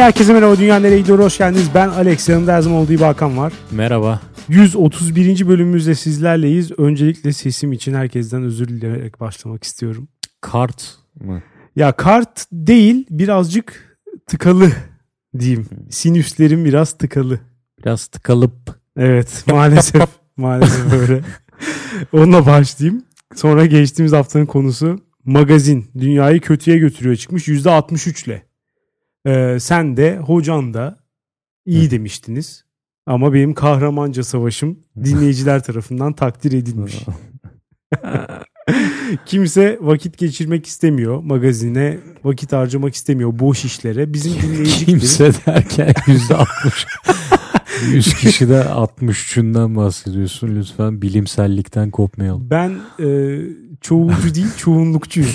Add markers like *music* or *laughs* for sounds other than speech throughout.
herkese merhaba. Dünya nereye gidiyor? Hoş geldiniz. Ben Alex. Yanımda her zaman olduğu gibi Hakan var. Merhaba. 131. bölümümüzde sizlerleyiz. Öncelikle sesim için herkesten özür dileyerek başlamak istiyorum. Kart mı? Ya kart değil birazcık tıkalı diyeyim. Sinüslerim biraz tıkalı. Biraz tıkalıp. Evet maalesef *laughs* maalesef öyle. Onunla başlayayım. Sonra geçtiğimiz haftanın konusu magazin dünyayı kötüye götürüyor çıkmış %63 ile. Ee, sen de hocan da iyi demiştiniz. Ama benim kahramanca savaşım *laughs* dinleyiciler tarafından takdir edilmiş. *laughs* *laughs* Kimse vakit geçirmek istemiyor magazine, vakit harcamak istemiyor boş işlere. Bizim dinleyici Kimse derken yüzde altmış. 100 kişide 63'ünden bahsediyorsun. Lütfen bilimsellikten kopmayalım. Ben e, çoğulcu değil çoğunlukçuyum.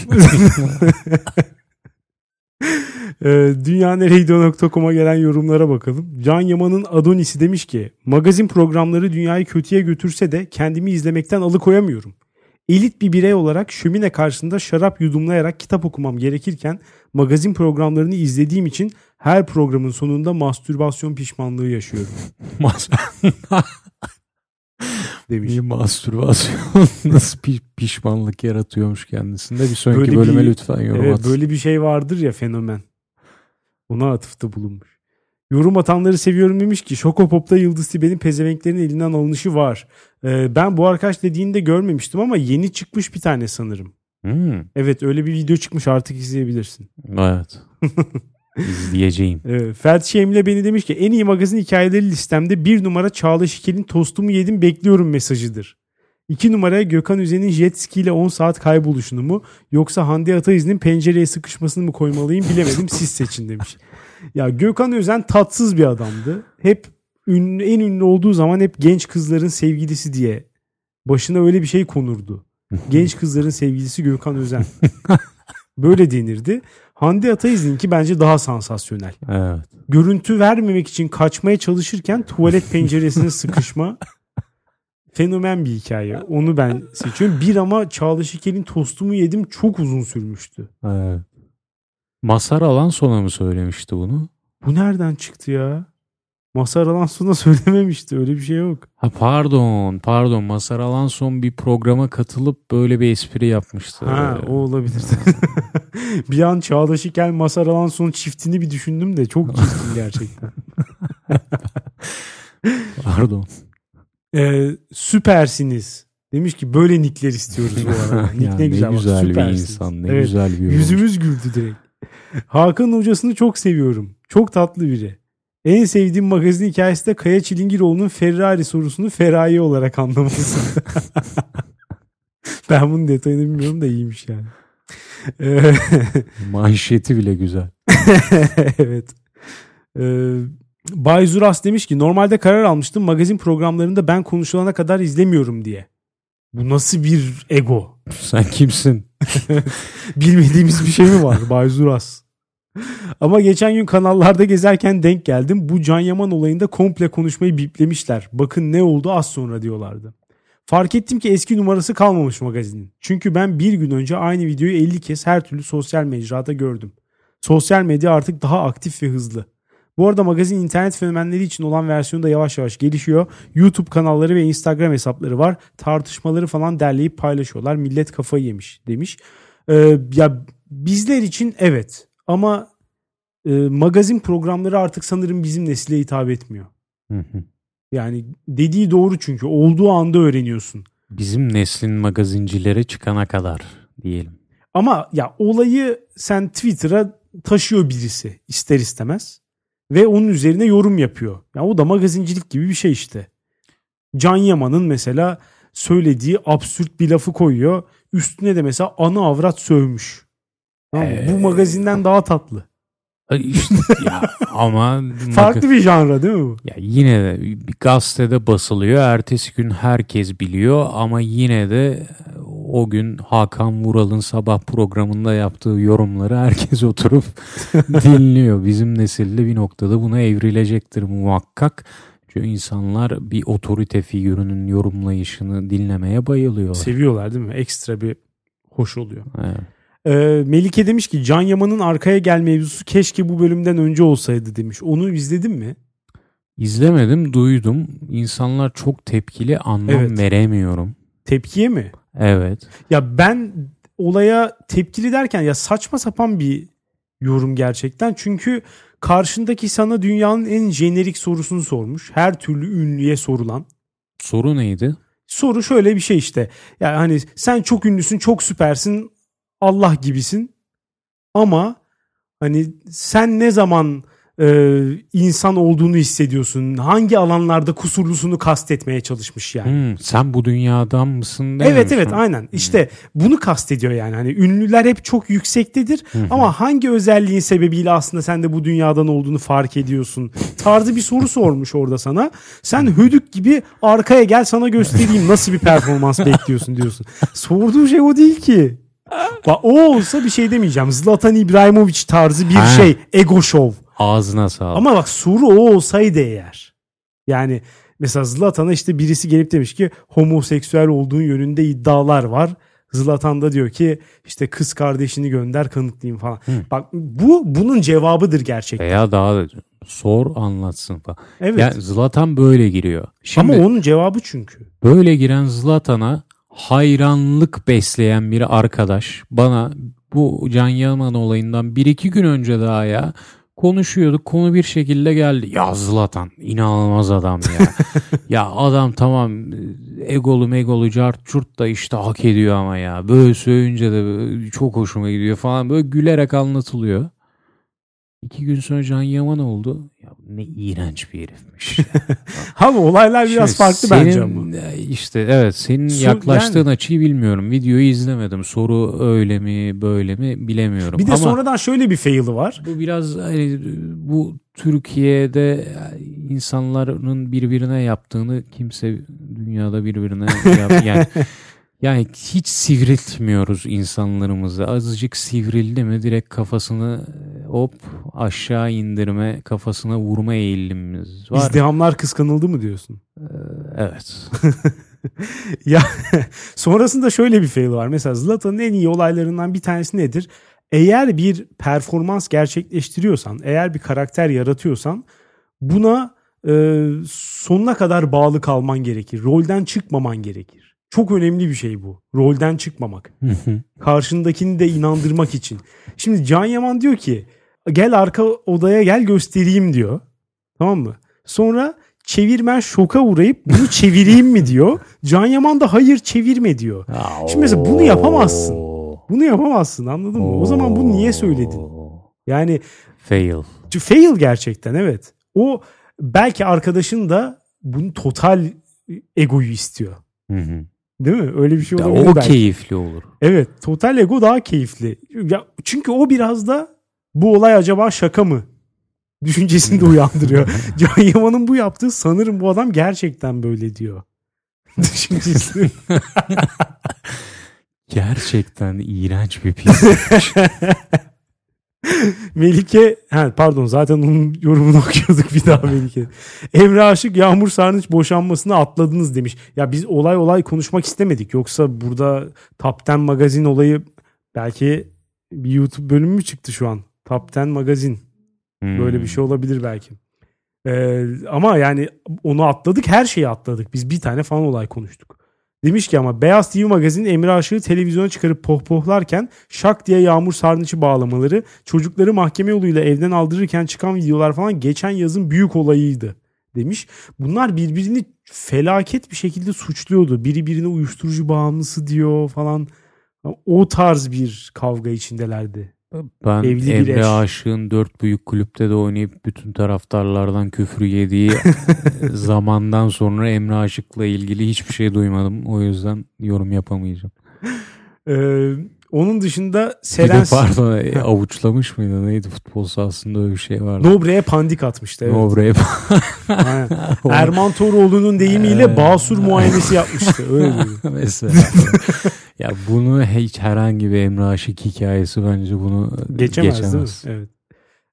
E, dünyaneregidiyor.com'a gelen yorumlara bakalım. Can Yaman'ın Adonis'i demiş ki magazin programları dünyayı kötüye götürse de kendimi izlemekten alıkoyamıyorum. Elit bir birey olarak şömine karşısında şarap yudumlayarak kitap okumam gerekirken magazin programlarını izlediğim için her programın sonunda mastürbasyon pişmanlığı yaşıyorum *laughs* demiş. bir mastürbasyon *laughs* nasıl bir pişmanlık yaratıyormuş kendisinde. Bir sonraki Böyle bölüme bir- lütfen yorum Evet at. böyle bir şey vardır ya fenomen. Ona atıfta bulunmuş. Yorum atanları seviyorum demiş ki Şokopop'ta Yıldız Tilbe'nin pezevenklerin elinden alınışı var. Ee, ben bu arkadaş dediğinde görmemiştim ama yeni çıkmış bir tane sanırım. Hmm, Evet öyle bir video çıkmış artık izleyebilirsin. evet. *laughs* İzleyeceğim. Ee, Fert Şemle beni demiş ki en iyi magazin hikayeleri listemde bir numara Çağla Şikel'in tostumu yedim bekliyorum mesajıdır. İki numaraya Gökhan Üzen'in jet ski ile 10 saat kayboluşunu mu yoksa Hande Ataiz'in pencereye sıkışmasını mı koymalıyım bilemedim siz seçin demiş. Ya Gökhan Özen tatsız bir adamdı. Hep ünlü, en ünlü olduğu zaman hep genç kızların sevgilisi diye başına öyle bir şey konurdu. *laughs* Genç kızların sevgilisi Gökhan Özen. *laughs* Böyle denirdi. Hande Ataiz'inki bence daha sansasyonel Evet. görüntü vermemek için kaçmaya çalışırken tuvalet *laughs* penceresine sıkışma fenomen bir hikaye. Onu ben seçiyorum. Bir ama Çağla Şikel'in tostumu yedim çok uzun sürmüştü. evet. Masar alan sona mı söylemişti bunu? Bu nereden çıktı ya? Masar Alanson'a *laughs* söylememişti. Öyle bir şey yok. Ha pardon, pardon. Masar Alanson bir programa katılıp böyle bir espri yapmıştı. Ha o olabilir. *laughs* bir an Çağla Şikel Masar Alanson çiftini bir düşündüm de çok çirkin *laughs* gerçekten. Pardon. Ee, süpersiniz. Demiş ki böyle nickler istiyoruz bu arada. Nick Ya ne ne güzel, güzel, bak, bir insan, ne Evet. güzel bir. Yüzümüz güldü direkt. Hakan hocasını çok seviyorum. Çok tatlı biri. En sevdiğim magazin hikayesi de Kaya Çilingiroğlu'nun Ferrari sorusunu Feraye olarak anlaması. *laughs* ben bunun detayını bilmiyorum da iyiymiş yani. Ee, Manşeti bile güzel. *laughs* evet. Ee, Bay Zuras demiş ki normalde karar almıştım magazin programlarında ben konuşulana kadar izlemiyorum diye. Bu nasıl bir ego? Sen kimsin? *laughs* Bilmediğimiz bir şey mi var Bay Zuras? *laughs* Ama geçen gün kanallarda gezerken denk geldim. Bu Can Yaman olayında komple konuşmayı biplemişler. Bakın ne oldu az sonra diyorlardı. Fark ettim ki eski numarası kalmamış magazinin. Çünkü ben bir gün önce aynı videoyu 50 kez her türlü sosyal mecrada gördüm. Sosyal medya artık daha aktif ve hızlı. Bu arada magazin internet fenomenleri için olan versiyonu da yavaş yavaş gelişiyor. YouTube kanalları ve Instagram hesapları var. Tartışmaları falan derleyip paylaşıyorlar. Millet kafayı yemiş demiş. Ee, ya bizler için evet ama e, magazin programları artık sanırım bizim nesile hitap etmiyor. Hı hı. Yani dediği doğru çünkü olduğu anda öğreniyorsun. Bizim neslin magazincilere çıkana kadar diyelim. Ama ya olayı sen Twitter'a taşıyor birisi ister istemez ve onun üzerine yorum yapıyor. Ya o da magazincilik gibi bir şey işte. Can Yaman'ın mesela söylediği absürt bir lafı koyuyor. Üstüne de mesela ana avrat sövmüş. Tamam mı? Bu Ee, magazinden daha tatlı. İşte *laughs* ya ama Farklı bir janra değil mi bu? ya yine de bir gazetede basılıyor. Ertesi gün herkes biliyor ama yine de o gün Hakan Vural'ın sabah programında yaptığı yorumları herkes oturup *laughs* dinliyor. Bizim nesilde bir noktada buna evrilecektir muhakkak. Çünkü insanlar bir otorite figürünün yorumlayışını dinlemeye bayılıyorlar. Seviyorlar değil mi? Ekstra bir hoş oluyor. Evet. Ee, Melike demiş ki Can Yaman'ın arkaya gel mevzusu keşke bu bölümden önce olsaydı demiş. Onu izledin mi? İzlemedim, duydum. İnsanlar çok tepkili, anlam Evet. veremiyorum. Tepkiye mi? Evet. Ya ben olaya tepkili derken ya saçma sapan bir yorum gerçekten. Çünkü karşındaki sana dünyanın en jenerik sorusunu sormuş. Her türlü ünlüye sorulan. Soru neydi? Soru şöyle bir şey işte. Yani hani sen çok ünlüsün, çok süpersin, Allah gibisin. Ama hani sen ne zaman e, insan olduğunu hissediyorsun? Hangi alanlarda kusurlusunu kastetmeye çalışmış yani. Hmm, sen bu dünyadan mısın Evet evet aynen. İşte bunu kastediyor yani. Hani ünlüler hep çok yüksektedir ama hangi özelliğin sebebiyle aslında sen de bu dünyadan olduğunu fark ediyorsun? Tarzı bir soru sormuş orada sana. Sen hödük gibi arkaya gel sana göstereyim nasıl bir performans bekliyorsun diyorsun. *laughs* Sorduğu şey o değil ki. Bak o olsa bir şey demeyeceğim. Zlatan İbrahimovic tarzı bir Ha. şey. Ego show. Ağzına sağlık. Ama bak soru o olsaydı eğer. Yani mesela Zlatan'a işte birisi gelip demiş ki homoseksüel olduğun yönünde iddialar var. Zlatan da diyor ki işte kız kardeşini gönder kanıtlayayım falan. Bak bu bunun cevabıdır gerçekten. Veya daha da sor anlatsın falan. Evet. Yani Zlatan böyle giriyor. Şimdi Ama onun cevabı çünkü. böyle giren Zlatan'a hayranlık besleyen bir arkadaş bana bu Can Yaman olayından bir iki gün önce daha ya konuşuyorduk konu bir şekilde geldi. Ya Zlatan inanılmaz adam ya. *laughs* ya adam tamam egolu megolu cart çurt da işte hak ediyor ama ya. Böyle söyleyince de çok hoşuma gidiyor falan böyle gülerek anlatılıyor. İki gün sonra Can Yaman oldu. Ya ne iğrenç bir herifmiş. Ama *laughs* olaylar biraz Şimdi farklı senin, bence ama. işte evet senin Su- yaklaştığın yani- açıyı bilmiyorum. Videoyu izlemedim. Soru öyle mi böyle mi bilemiyorum. Bir de Ama sonradan şöyle bir fail'i var. bu biraz hani, bu Türkiye'de insanların birbirine yaptığını kimse dünyada birbirine yap, yani *laughs* yani hiç sivriltmiyoruz insanlarımızı. Azıcık sivrildi mi direkt kafasını e, hop aşağı indirme, kafasına vurma eğilimimiz var. İzdihamlar kıskanıldı mı diyorsun? Evet. *laughs* ya *laughs* sonrasında şöyle bir fail var. Mesela Zlatan'ın en iyi olaylarından bir tanesi nedir? Eğer bir performans gerçekleştiriyorsan, eğer bir karakter yaratıyorsan buna e, sonuna kadar bağlı kalman gerekir. Rolden çıkmaman gerekir. Çok önemli bir şey bu. Rolden çıkmamak. Karşındakini de inandırmak için. Şimdi Can Yaman diyor ki gel arka odaya gel göstereyim diyor. Tamam mı? Sonra çevirmen şoka uğrayıp bunu çevireyim mi diyor. Can Yaman da hayır çevirme diyor. Şimdi mesela bunu yapamazsın. Bunu yapamazsın anladın mı? O zaman bunu niye söyledin? Yani Fail. fail gerçekten evet. O belki arkadaşın da bunu total egoyu istiyor. Hı hı. Değil mi? Öyle bir şey Ya olabilir o belki. keyifli olur. Evet, total ego daha keyifli. Ya çünkü o biraz da bu olay acaba şaka mı? Düşüncesini de uyandırıyor. *laughs* Can Yaman'ın bu yaptığı sanırım bu adam gerçekten böyle diyor. *laughs* Düşüncesi. Gerçekten iğrenç bir pis. *laughs* Melike, ha, pardon zaten onun yorumunu *laughs* okuyorduk bir daha Melike. Emre Aşık Yağmur Sarnıç boşanmasını atladınız demiş. Ya biz olay olay konuşmak istemedik. Yoksa burada Top 10 magazin olayı belki bir YouTube bölümü mü çıktı şu an? Top 10 magazin. Böyle bir şey olabilir belki. Ee, ama yani onu atladık her şeyi atladık. Biz bir tane falan olay konuştuk. Demiş ki ama Beyaz TV magazin Emre Aşık'ı televizyona çıkarıp pohpohlarken şak diye Yağmur Sarnıç'ı bağlamaları, çocukları mahkeme yoluyla evden aldırırken çıkan videolar falan geçen yazın büyük olayıydı demiş. Bunlar birbirini felaket bir şekilde suçluyordu. Biri birine uyuşturucu bağımlısı diyor falan. O tarz bir kavga içindelerdi. Ben Evli Emre eş. Aşık'ın dört büyük kulüpte de oynayıp bütün taraftarlardan küfür yediği *laughs* zamandan sonra Emre Aşık'la ilgili hiçbir şey duymadım. O yüzden yorum yapamayacağım. Ee, onun dışında Bir de pardon e, avuçlamış mıydı neydi futbol sahasında öyle bir şey vardı. Nobre'ye pandik atmıştı. Evet. Nobre. Aynen. *laughs* Erman Toroğlu'nun deyimiyle basur muayenesi yapmıştı. Öyle diyor. *laughs* Mesela. ya bunu hiç herhangi bir Emre Aşık hikayesi bence bunu Geçemez, geçemez. değil mi? Evet.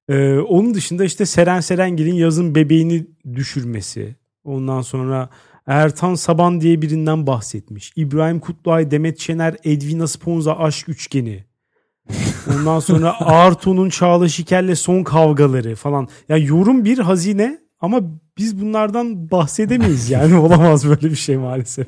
Ee, onun dışında işte Seren Serengil'in yazın bebeğini düşürmesi. Ondan sonra Ertan Saban diye birinden bahsetmiş. İbrahim Kutluay, Demet Şener, Edwina Sponza aşk üçgeni. Ondan sonra *laughs* Arto'nun Çağla Şiker'le son kavgaları falan. Ya yorum bir hazine ama biz bunlardan bahsedemeyiz yani. *laughs* Olamaz böyle bir şey maalesef.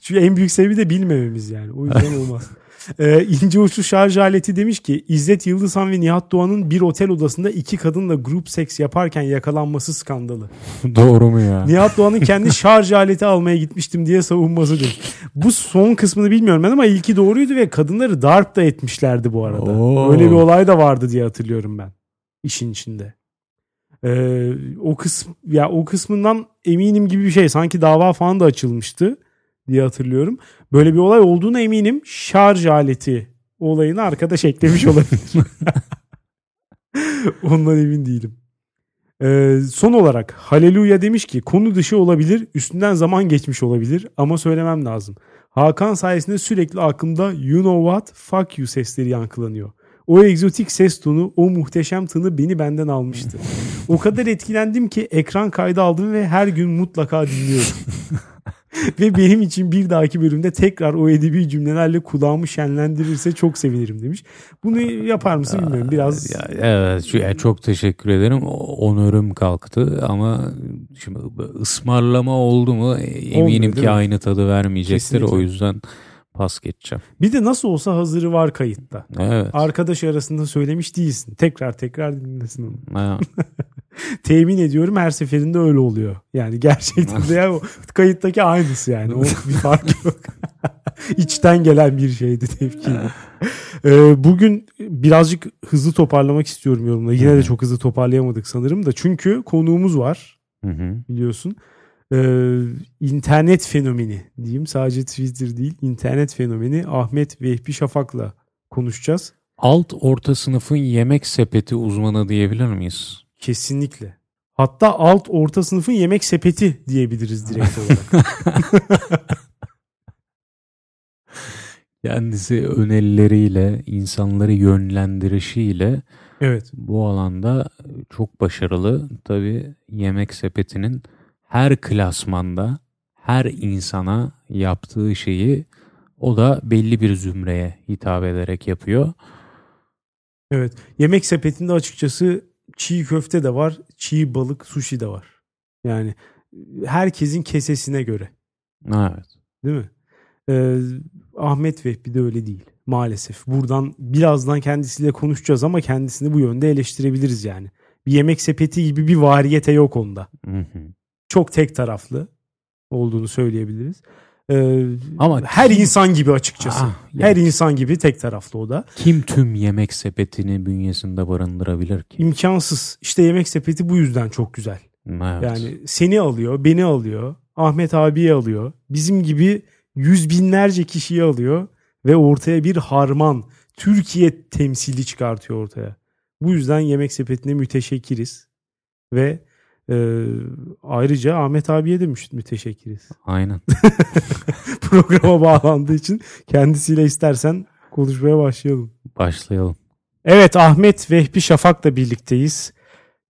Çünkü en büyük sebebi de bilmememiz yani. O yüzden *laughs* olmaz. Ee, ince uçlu şarj aleti demiş ki İzzet Yıldızhan ve Nihat Doğan'ın bir otel odasında iki kadınla grup seks yaparken yakalanması skandalı. *laughs* Doğru mu ya? Nihat Doğan'ın kendi *laughs* şarj aleti almaya gitmiştim diye savunması demiş. Bu son kısmını bilmiyorum ben ama ilki doğruydu ve kadınları darp da etmişlerdi bu arada. Oo. Öyle bir olay da vardı diye hatırlıyorum ben işin içinde. Ee, o kısm ya o kısmından eminim gibi bir şey. Sanki dava falan da açılmıştı diye hatırlıyorum. Böyle bir olay olduğuna eminim. Şarj aleti olayını arkadaş eklemiş *laughs* olabilir. *laughs* Ondan emin değilim. Ee, son olarak Haleluya demiş ki konu dışı olabilir, üstünden zaman geçmiş olabilir ama söylemem lazım. Hakan sayesinde sürekli aklımda you know what, fuck you sesleri yankılanıyor. O egzotik ses tonu, o muhteşem tını beni benden almıştı. *laughs* O kadar etkilendim ki ekran kaydı aldım ve her gün mutlaka dinliyorum. *laughs* ve benim için bir dahaki bölümde tekrar o edebi cümlelerle kulağımı şenlendirirse çok sevinirim demiş. Bunu yapar mısın bilmiyorum. Biraz Ya, evet çok teşekkür ederim. Onörüm kalktı ama şimdi ısmarlama oldu mu e, eminim Olmuyor, ki aynı tadı vermeyecektir. Kesinlikle. O yüzden pas geçeceğim. bir de nasıl olsa hazırı var kayıtta. Evet. Arkadaş arasında söylemiş değilsin. Tekrar tekrar dinlesin onu. *laughs* *laughs* Temin ediyorum her seferinde öyle oluyor. Yani gerçekten de ya o kayıttaki aynısı yani. O bir fark yok. *laughs* İçten gelen bir şeydi tepki. Ee, bugün birazcık hızlı toparlamak istiyorum yorumları. Yine de çok hızlı toparlayamadık sanırım da. Çünkü konuğumuz var biliyorsun. Ee, internet fenomeni diyeyim. Sadece Twitter değil. internet fenomeni Ahmet Vehbi Şafak'la konuşacağız. Alt orta sınıfın yemek sepeti uzmanı diyebilir miyiz? Kesinlikle. Hatta alt orta sınıfın yemek sepeti diyebiliriz direkt olarak. *laughs* Kendisi önerileri insanları yönlendirişiyle evet. bu alanda çok başarılı. Tabii yemek sepetinin her klasmanda her insana yaptığı şeyi o da belli bir zümreye hitap ederek yapıyor. Evet. Yemek sepetinde açıkçası çiğ köfte de var, çiğ balık, sushi de var. Yani herkesin kesesine göre. Evet. Değil mi? Ee, Ahmet Vehbi de öyle değil. Maalesef. Buradan birazdan kendisiyle konuşacağız ama kendisini bu yönde eleştirebiliriz yani. Bir yemek sepeti gibi bir variyete yok onda. Hı hı. Çok tek taraflı olduğunu söyleyebiliriz. Ee, Ama her kim- insan gibi açıkçası. Ah, yani Her insan gibi tek taraflı o da. kim tüm yemek sepetini bünyesinde barındırabilir ki? İmkansız. İşte yemek sepeti bu yüzden çok güzel. Evet. Yani seni alıyor, beni alıyor, Ahmet abiyi alıyor. Bizim gibi yüz binlerce kişiyi alıyor ve ortaya bir harman, Türkiye temsili çıkartıyor ortaya. Bu yüzden yemek sepetine müteşekkiriz. Ve e, ayrıca Ahmet abiye de müteşekkiriz. Aynen. *laughs* Programa bağlandığı için kendisiyle istersen konuşmaya başlayalım. Başlayalım. Evet Ahmet Vehbi Şafak'la birlikteyiz.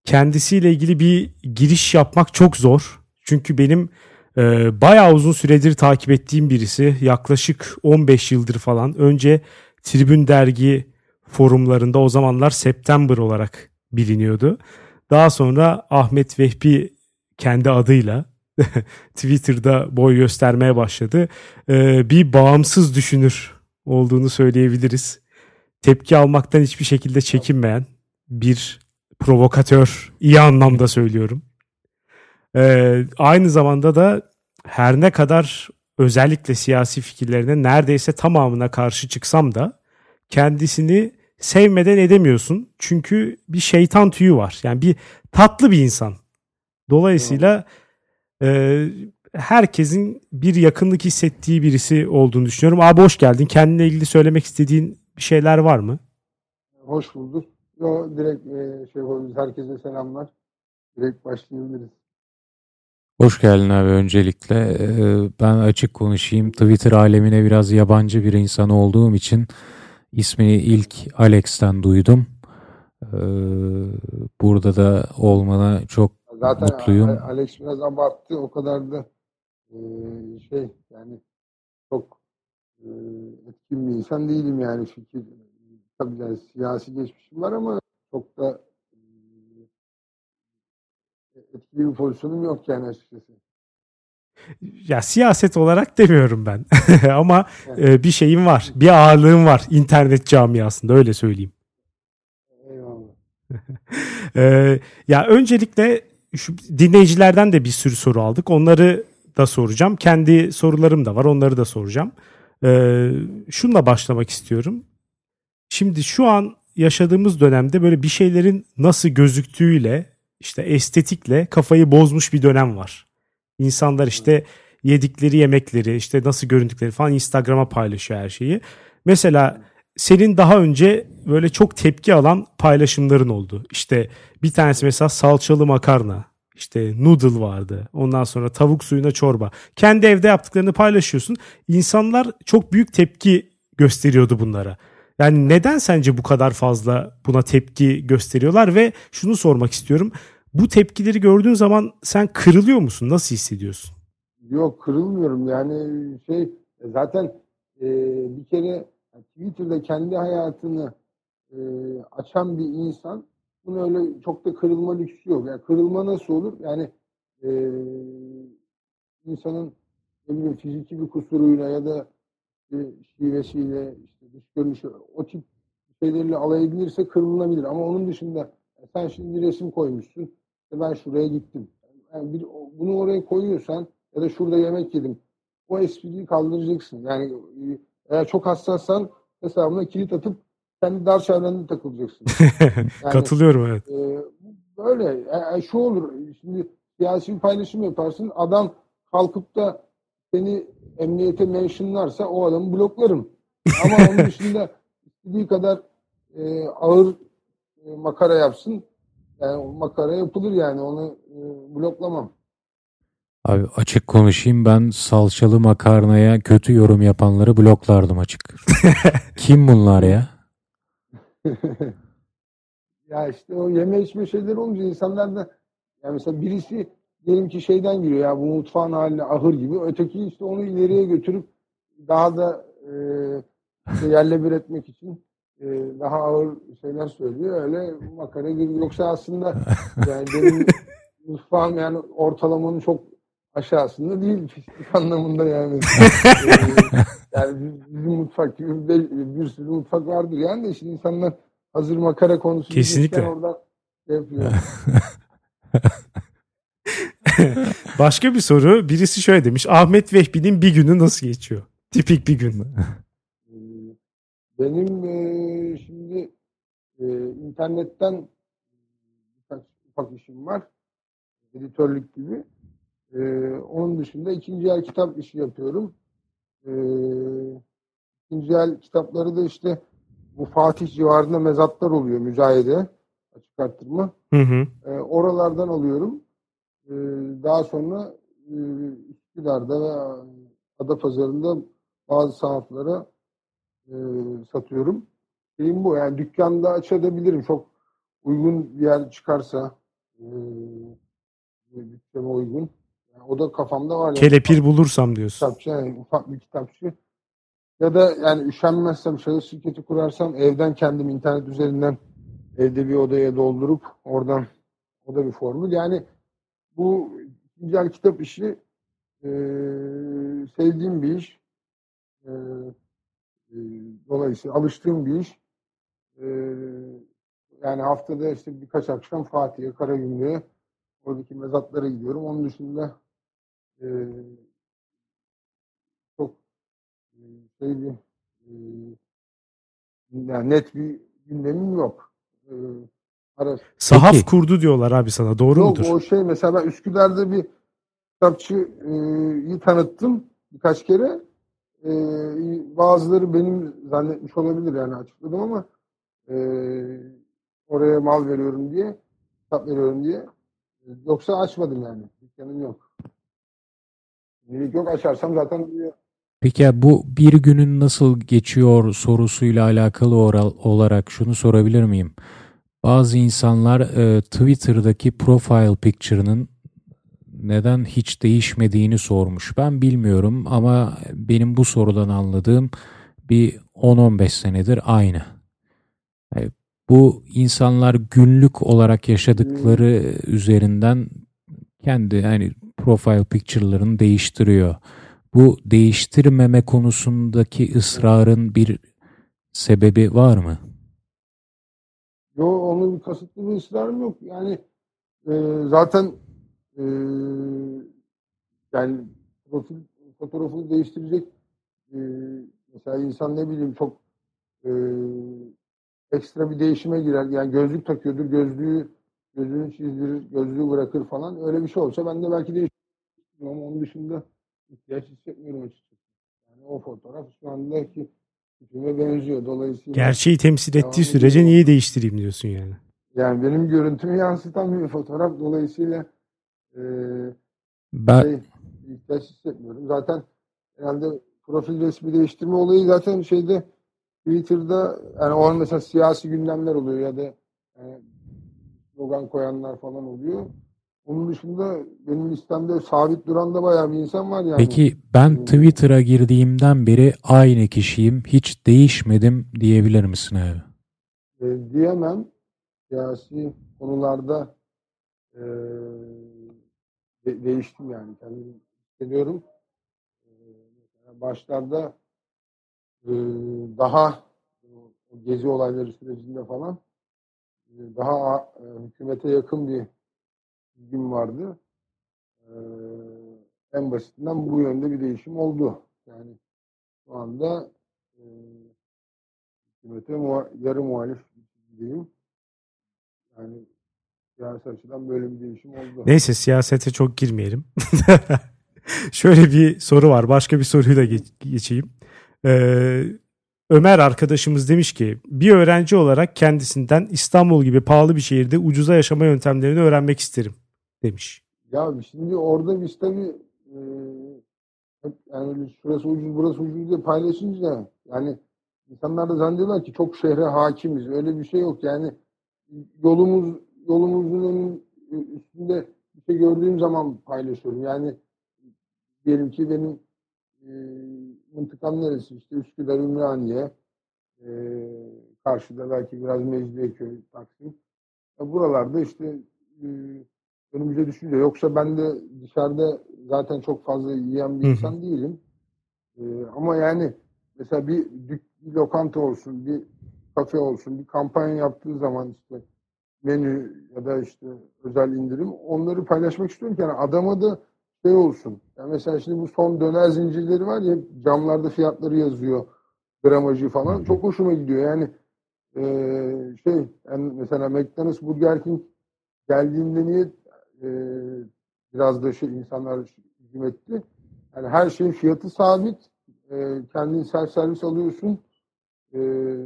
Kendisiyle ilgili bir giriş yapmak çok zor. Çünkü benim e, bayağı uzun süredir takip ettiğim birisi. Yaklaşık 15 yıldır falan. Önce Tribün Dergi forumlarında o zamanlar September olarak biliniyordu. Daha sonra Ahmet Vehbi kendi adıyla *laughs* Twitter'da boy göstermeye başladı. E, bir bağımsız düşünür olduğunu söyleyebiliriz tepki almaktan hiçbir şekilde çekinmeyen bir provokatör iyi anlamda söylüyorum. Ee, aynı zamanda da her ne kadar özellikle siyasi fikirlerine neredeyse tamamına karşı çıksam da kendisini sevmeden edemiyorsun. Çünkü bir şeytan tüyü var. Yani bir tatlı bir insan. Dolayısıyla e, herkesin bir yakınlık hissettiği birisi olduğunu düşünüyorum. Abi hoş geldin. Kendine ilgili söylemek istediğin bir şeyler var mı? Hoş bulduk. Yo, direkt e, şey yapabiliriz. Herkese selamlar. Direkt başlayabiliriz. Hoş geldin abi öncelikle. Ee, Ben açık konuşayım. Twitter alemine biraz yabancı bir insan olduğum için ismini ilk Alex'ten duydum. Ee, Burada da olmana çok Zaten Mutluyum. Alex biraz abarttı. O kadar da e, şey yani çok e, etkin bir insan değilim yani fikir tabii yani siyasi geçmişim var ama çok da e, etkili bir pozisyonum yok yani açıkçası. Ya siyaset olarak demiyorum ben. *laughs* Ama e, bir şeyim var. Bir ağırlığım var internet camiasında öyle söyleyeyim. Eyvallah. Ee, *laughs* ya öncelikle şu dinleyicilerden de bir sürü soru aldık. Onları da soracağım. Kendi sorularım da var. Onları da soracağım. Ee, şunla başlamak istiyorum. Şimdi şu an yaşadığımız dönemde böyle bir şeylerin nasıl gözüktüğüyle işte estetikle kafayı bozmuş bir dönem var. İnsanlar işte yedikleri yemekleri işte nasıl göründükleri falan Instagram'a paylaşıyor her şeyi. Mesela senin daha önce böyle çok tepki alan paylaşımların oldu. İşte bir tanesi mesela salçalı makarna, işte noodle vardı. Ondan sonra tavuk suyuna çorba. Kendi evde yaptıklarını paylaşıyorsun. İnsanlar çok büyük tepki gösteriyordu bunlara. Yani neden sence bu kadar fazla buna tepki gösteriyorlar ve şunu sormak istiyorum. Bu tepkileri gördüğün zaman sen kırılıyor musun? Nasıl hissediyorsun? Yok kırılmıyorum yani şey e, zaten e, bir kere Twitter'da kendi hayatını e, açan bir insan bunun öyle çok da kırılma lüksü yok. Yani kırılma nasıl olur? Yani e, insanın ne bileyim fiziki bir kusuruyla ya da işte şivesiyle işte dış görünüşü o tip şeylerle alay edilirse kırılabilir. Ama onun dışında sen şimdi resim koymuşsun. İşte ben şuraya gittim. Yani bir, bunu oraya koyuyorsan ya da şurada yemek yedim. O espriyi kaldıracaksın. Yani e, eğer çok hassassan hesabına kilit atıp kendi dar çevrende takılacaksın. *laughs* Yani, Katılıyorum evet. e, böyle. E, e, şu olur. Şimdi siyasi bir paylaşım yaparsın. Adam kalkıp da seni emniyete mentionlarsa o adamı bloklarım. Ama onun *laughs* dışında istediği kadar e, ağır e, makara yapsın. Yani makara yapılır yani. Onu e, bloklamam. Abi açık konuşayım ben salçalı makarnaya kötü yorum yapanları bloklardım açık. *laughs* Kim bunlar ya? *laughs* ya işte o yeme içme şeyleri olunca insanlar da yani mesela birisi diyelim ki şeyden giriyor ya bu mutfağın haline ahır gibi. Öteki işte onu ileriye götürüp daha da e, yerle bir etmek için e, daha ağır şeyler söylüyor. Öyle makara gibi. Yoksa aslında *laughs* yani benim mutfağım yani ortalamanın çok aşağısında değil pislik anlamında yani. *laughs* E, yani biz- bizim mutfak gibi bir, bir sürü mutfak vardır yani de şimdi insanlar hazır makara konusu Kesinlikle. oradan şey yapıyor. *laughs* Başka bir soru. Birisi şöyle demiş. Ahmet Vehbi'nin bir günü nasıl geçiyor? Tipik bir gün. Benim e, şimdi e, internetten birkaç ufak işim var. Editörlük gibi. E, onun dışında ikinci el kitap işi yapıyorum. E, ikinci el kitapları da işte bu Fatih civarında mezatlar oluyor müzayede açık arttırma. Hı hı. E, oralardan alıyorum. E, daha sonra e, Üsküdar'da ve Adapazarı'nda bazı sahaflara e, satıyorum. Şeyim bu. Yani dükkanda açabilirim. Çok uygun bir yer çıkarsa e, bütçeme uygun. Yani o da kafamda var. Yani Kelepir bulursam diyorsun. kitapçı, yani ufak bir kitapçı. Ya da yani üşenmezsem, şahıs şirketi kurarsam evden kendim internet üzerinden evde bir odaya doldurup oradan o da bir formül. Yani bu ikinci el kitap işi e, sevdiğim bir iş. E, e, dolayısıyla alıştığım bir iş. E, yani haftada işte birkaç akşam Fatih'e, Karagümrük'e oradaki mezatlara gidiyorum. Onun dışında e, çok e, şey bir e, yani net bir gündemim yok. E, ara, Sahaf Peki. kurdu diyorlar abi sana. Doğru yok mudur? o şey mesela ben Üsküdar'da bir kitapçıyı tanıttım birkaç kere. E, bazıları benim zannetmiş olabilir yani açıkladım ama e, oraya mal veriyorum diye kitap veriyorum diye. Yoksa açmadım yani. Dükkanım yok. Şimdilik yok açarsam zaten Peki ya bu bir günün nasıl geçiyor sorusuyla alakalı oral, olarak şunu sorabilir miyim? Bazı insanlar e, Twitter'daki profile picture'ının neden hiç değişmediğini sormuş. Ben bilmiyorum ama benim bu sorudan anladığım bir 10-15 senedir aynı. Bu insanlar günlük olarak yaşadıkları üzerinden kendi hani profile picture'larını değiştiriyor. Bu değiştirmeme konusundaki ısrarın bir sebebi var mı? Yok onun kasıtlı bir ısrarım yok. Yani e, zaten e, yani profil fotoğrafını değiştirecek e, mesela insan ne bileyim çok e, ekstra bir değişime girer. Yani gözlük takıyordur, gözlüğü gözünü çizdirir, gözlüğü bırakır falan. Öyle bir şey olsa ben de belki değiştiririm ama onun dışında ihtiyaç hissetmiyorum açıkçası. Yani o fotoğraf şu andaki tipime benziyor. Dolayısıyla Gerçeği temsil ettiği sürece niye değiştireyim diyorsun yani. Yani benim görüntümü yansıtan bir fotoğraf. Dolayısıyla e, Ben şey, ihtiyaç hissetmiyorum. Zaten herhalde profil resmi değiştirme olayı zaten şeyde Twitter'da yani o an mesela siyasi gündemler oluyor ya da yani slogan koyanlar falan oluyor. Onun dışında benim listemde sabit duran da bayağı bir insan var yani. peki ben Twitter'a girdiğimden beri aynı kişiyim, hiç değişmedim diyebilir misin abi? E, diyemem. Siyasi konularda e, de- değiştim yani. Kendimi hissediyorum. E, mesela başlarda e, daha o gezi olayları sürecinde falan e, daha e, hükümete yakın bir ilgim vardı. E, en basitinden bu yönde bir değişim oldu. Yani şu anda e, hükümete muha- yarı muhalif diyeyim. Yani siyasi açıdan böyle bir değişim oldu. Neyse siyasete çok girmeyelim. *laughs* Şöyle bir soru var. Başka bir soruyla geç- geçeyim. Ee, Ömer arkadaşımız demiş ki bir öğrenci olarak kendisinden İstanbul gibi pahalı bir şehirde ucuza yaşama yöntemlerini öğrenmek isterim demiş. Ya şimdi orada biz tabii e, yani şurası ucuz burası ucuz diye paylaşınca yani insanlar da zannediyorlar ki çok şehre hakimiz. Öyle bir şey yok. Yani yolumuz yolumuzun önün, üstünde bir şey gördüğüm zaman paylaşıyorum. Yani diyelim ki benim e, mıntıkam neresi? İşte Üsküdar, Ümraniye, e, karşıda belki biraz Mecidiyeköy, Taksim. Ya buralarda işte e, önümüze düşünce. Yoksa ben de dışarıda zaten çok fazla yiyen bir insan değilim. Ee, ama yani mesela bir, bir lokanta olsun, bir kafe olsun, bir kampanya yaptığı zaman işte menü ya da işte özel indirim onları paylaşmak istiyorum ki yani adama da şey olsun. Yani mesela şimdi bu son döner zincirleri var ya camlarda fiyatları yazıyor gramajı falan çok hoşuma gidiyor. Yani eee, şey yani mesela McDonald's Burger King geldiğinde niye eee, biraz da şey insanlar hücum etti. Yani her şeyin fiyatı sabit. Eee kendin self servis alıyorsun. Eee,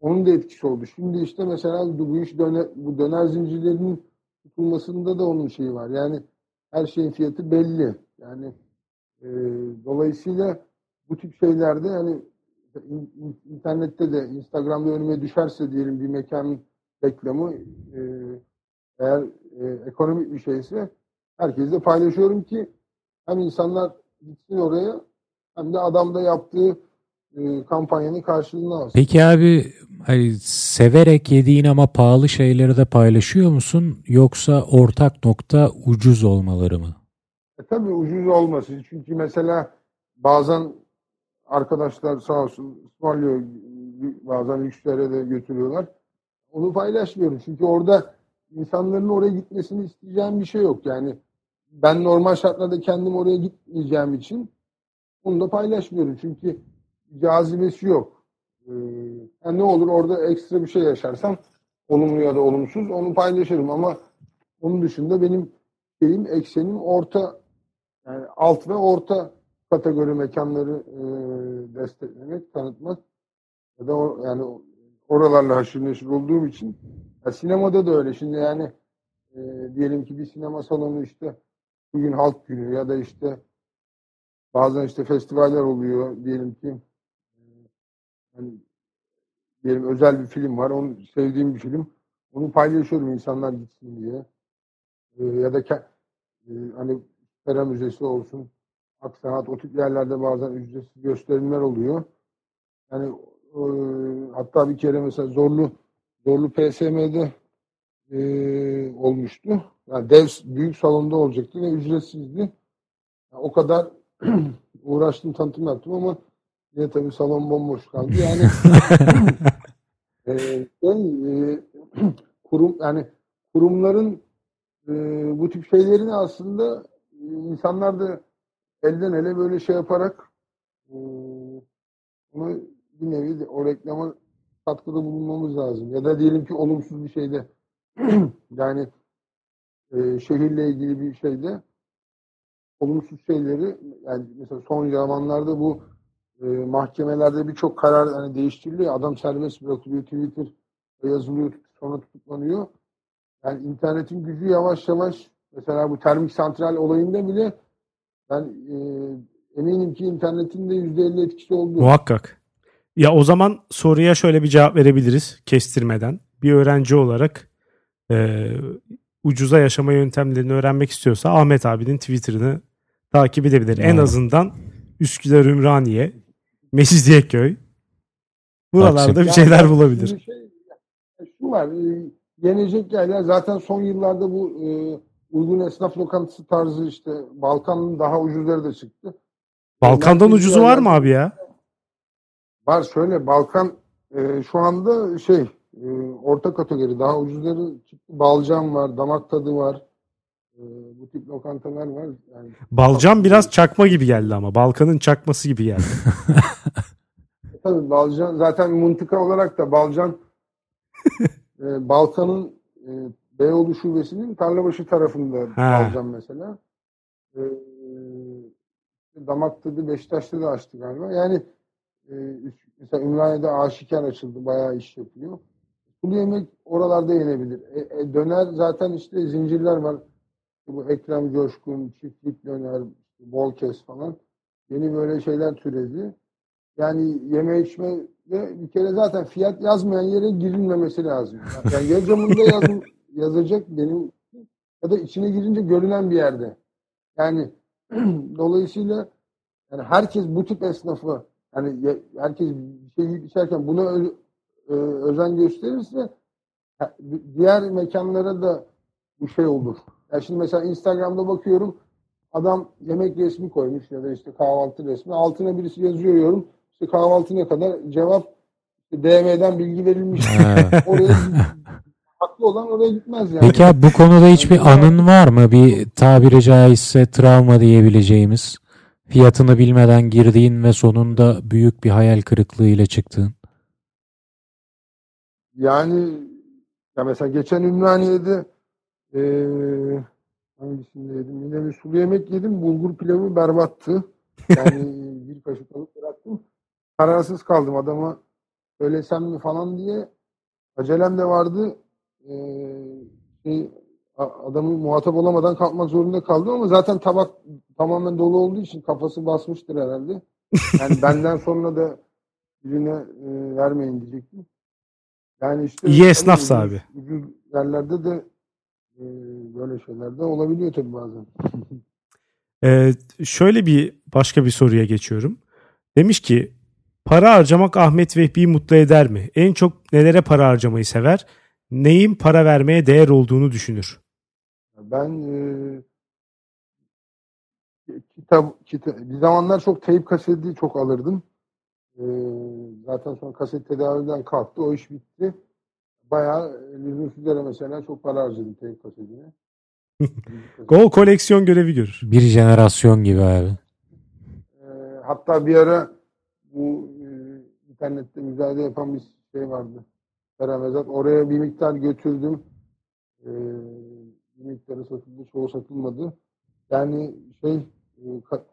onun da etkisi oldu. Şimdi işte mesela bu iş döner, bu döner zincirlerinin tutulmasında da onun şeyi var. Yani her şeyin fiyatı belli. Yani eee, dolayısıyla bu tip şeylerde yani in- in- internette de Instagram'da önüme düşerse diyelim bir mekanın reklamı eee, eğer e, ekonomik bir şeyse herkesle paylaşıyorum ki hem insanlar gitsin oraya hem de adam da yaptığı e, kampanyanın karşılığını alsın. Peki abi hani severek yediğin ama pahalı şeyleri de paylaşıyor musun? Yoksa ortak nokta ucuz olmaları mı? E, tabii ucuz olmasın. Çünkü mesela bazen arkadaşlar sağ olsun ısmarlıyor. Bazen lükslere de götürüyorlar. Onu paylaşmıyorum. Çünkü orada insanların oraya gitmesini isteyeceğim bir şey yok. Yani ben normal şartlarda kendim oraya gitmeyeceğim için onu da paylaşmıyorum. Çünkü cazibesi yok. Ee, yani ne olur orada ekstra bir şey yaşarsam olumlu ya da olumsuz onu paylaşırım ama onun dışında benim şeyim eksenim orta yani alt ve orta kategori mekanları e, desteklemek, tanıtmak ya da o, yani oralarla haşır neşir olduğum için ya sinemada da öyle. Şimdi yani e, diyelim ki bir sinema salonu işte bugün halk günü ya da işte bazen işte festivaller oluyor diyelim ki yani diyelim özel bir film var. Onu sevdiğim bir film. Onu paylaşıyorum insanlar gitsin diye. E, ya da e, hani Pera Müzesi olsun, Aksanat o tip yerlerde bazen ücretsiz gösterimler oluyor. Yani e, hatta bir kere mesela Zorlu Zorlu PSM'de e, olmuştu. Yani dev büyük salonda olacaktı ve ücretsizdi. Yani o kadar *clears throat* uğraştım tanıtım yaptım ama yine tabii salon bomboş kaldı. Yani *laughs* e, şey, e, *clears throat* kurum yani kurumların e, bu tip şeylerini aslında e, insanlar da elden ele böyle şey yaparak e, bunu bir nevi de, o reklama katkıda bulunmamız lazım. Ya da diyelim ki olumsuz bir şeyde *clears throat* yani e, şehirle ilgili bir şeyde olumsuz şeyleri yani mesela son zamanlarda bu e, mahkemelerde birçok karar hani değiştiriliyor. Adam serbest bırakılıyor. Twitter yazılıyor sonra tutuklanıyor. Yani internetin gücü yavaş yavaş mesela bu termik santral olayında bile ben e, eminim ki internetin de %50 etkisi oldu. Muhakkak. Ya o zaman soruya şöyle bir cevap verebiliriz kestirmeden. Bir öğrenci olarak e, ucuza yaşama yöntemlerini öğrenmek istiyorsa Ahmet abinin Twitter'ını takip edebilir. En Evet. azından Üsküdar Ümraniye, Mecidiyeköy buralarda Taksim. bir şeyler Yani bulabilir. Şey, şu var, e, yenecek yerler zaten son yıllarda bu e, uygun esnaf lokantası tarzı işte Balkan'ın daha ucuzları da çıktı. Balkan'dan Merkezi ucuzu var mı abi ya? Var şöyle Balkan e, şu anda şey e, orta kategori daha ucuzları çıktı. Balcan var, damak tadı var. E, bu tip lokantalar var. Yani Balcan biraz çakma gibi geldi ama. Balkan'ın çakması gibi geldi. *laughs* Tabii Balcan zaten mıntıka olarak da Balcan *laughs* e, Balkan'ın e, Beyoğlu şubesinin Tarlabaşı tarafında Ha. Balcan mesela. E, e, damak tadı Beşiktaş'ta da açtı galiba. Yani e, mesela Ümraniye'de aşikar açıldı. Bayağı iş yapıyor. Sulu yemek oralarda yenebilir. E, e, döner zaten işte zincirler var. Bu Ekrem Coşkun, Çiftlik Döner, Bol Kes falan. Yeni böyle şeyler türedi. Yani yeme içme ve bir kere zaten fiyat yazmayan yere girilmemesi lazım. Yani ya camında yaz, *laughs* yazacak benim ya da içine girince görülen bir yerde. Yani *clears throat* dolayısıyla yani herkes bu tip esnafı yani herkes bir şey yiyip içerken buna ö- e, özen gösterirse diğer mekanlara da bu şey olur. Ya şimdi mesela Instagram'da bakıyorum adam yemek resmi koymuş ya da işte kahvaltı resmi. Altına birisi yazıyor yorum. İşte kahvaltı ne kadar? Cevap DM'den bilgi verilmiş. *laughs* Oraya haklı olan oraya gitmez yani. Peki abi bu konuda hiçbir anın var mı? Bir tabiri caizse travma diyebileceğimiz. Fiyatını bilmeden girdiğin ve sonunda büyük bir hayal kırıklığıyla çıktığın. Yani ya mesela geçen Ümraniye'de eee hangisinde yedim? Yine bir sulu yemek yedim. Bulgur pilavı berbattı. Yani *laughs* bir kaşık alıp bıraktım. Kararsız kaldım adama söylesem mi falan diye. Acelem de vardı. Eee şey, adamı muhatap olamadan kalkmak zorunda kaldım ama zaten tabak tamamen dolu olduğu için kafası basmıştır herhalde. Yani *laughs* benden sonra da birine e, vermeyin diyecektim. Yani işte İyi esnafsa abi. Ucuz, yerlerde de böyle şeyler de olabiliyor tabii bazen. Ee, şöyle bir başka bir soruya geçiyorum. Demiş ki para harcamak Ahmet Vehbi'yi mutlu eder mi? En çok nelere para harcamayı sever? Neyin para vermeye değer olduğunu düşünür? Ben e, kitap, kitap bir zamanlar çok teyp kaseti çok alırdım. E, zaten sonra kaset tedaviden kalktı. O iş bitti. Bayağı lüzumsuz yere mesela çok para harcadım teyp kasetine. *laughs* Gol koleksiyon görevi görür. Bir jenerasyon gibi abi. E, hatta bir ara bu e, internette müzayede yapan bir şey vardı. Feramezat. Oraya bir miktar götürdüm. E, bir miktarı satıldı, çoğu satılmadı. Yani şey e, ka-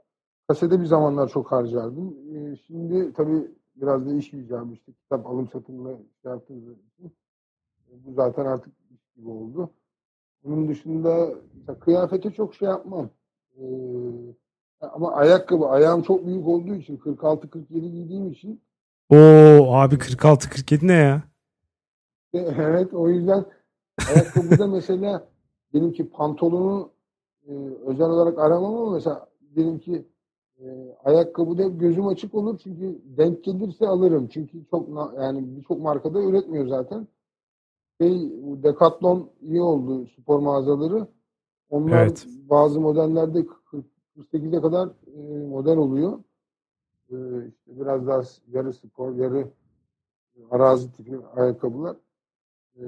kasede bir zamanlar çok harcardım. E, şimdi tabii biraz da iş icabı işte kitap alım satımla şey yaptığımız için e, bu zaten artık gibi oldu. Bunun dışında kıyafete çok şey yapmam. E, ama ayakkabı, ayağım çok büyük olduğu için 46-47 giydiğim için Oo abi 46-47 ne ya? evet o yüzden ayakkabıda mesela benimki pantolonu e, özel olarak aramam ama mesela benimki e, ayakkabıda gözüm açık olur çünkü denk gelirse alırım. Çünkü çok yani birçok markada üretmiyor zaten. Şey Decathlon iyi oldu spor mağazaları. Onlar Evet. bazı modellerde 40 48'e kadar e, model oluyor. E, işte biraz daha yarı spor, yarı arazi tipi ayakkabılar. E,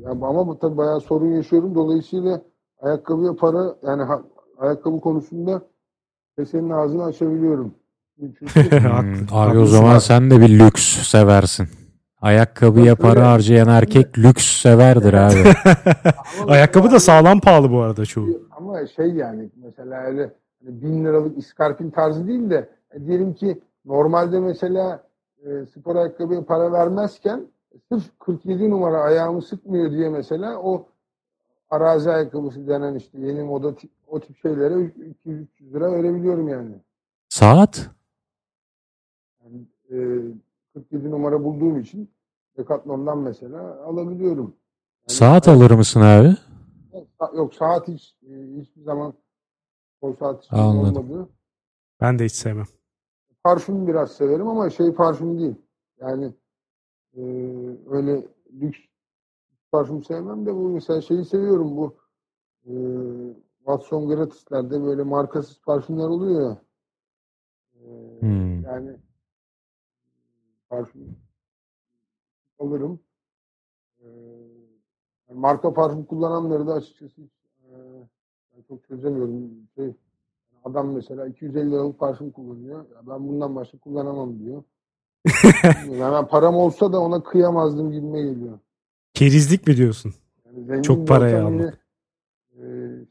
yani ama bu tabii bayağı sorun yaşıyorum. Dolayısıyla ayakkabıya para yani ha- ayakkabı konusunda senin ağzını açabiliyorum. *laughs* Çünkü abi o zaman sen de bir lüks seversin. Ayakkabıya para harcayan erkek lüks severdir abi. *laughs* Ayakkabı da sağlam pahalı bu arada çoğu. Ama şey yani mesela öyle hani bin liralık iskarpin tarzı değil de e, diyelim ki normalde mesela e, spor ayakkabıya para vermezken sırf 47 numara ayağımı sıkmıyor diye mesela o arazi ayakkabısı denen işte yeni moda tip, o tip şeylere 200-300 lira verebiliyorum yani. Saat? yani e, 47 numara bulduğum için Decathlon'dan mesela alabiliyorum. Yani- Saat alır mısın abi? Yok saat hiç e, hiçbir zaman o saat hiç Anladım. olmadı. Ben de hiç sevmem. Parfüm biraz severim ama şey parfüm değil. Yani e, öyle lüks parfüm sevmem de bu mesela şeyi seviyorum bu e, Watson Gratis'lerde böyle markasız parfümler oluyor ya. E, Hmm. Yani parfüm alırım. E, yani marka parfüm kullananları da açıkçası hiç, e, ben çok çözemiyorum. Şey, adam mesela 250 liralık parfüm kullanıyor. Ya ben bundan başka kullanamam diyor. *laughs* yani param olsa da ona kıyamazdım gibime geliyor. Kerizlik mi diyorsun? Yani zengin Çok paraya almak. e,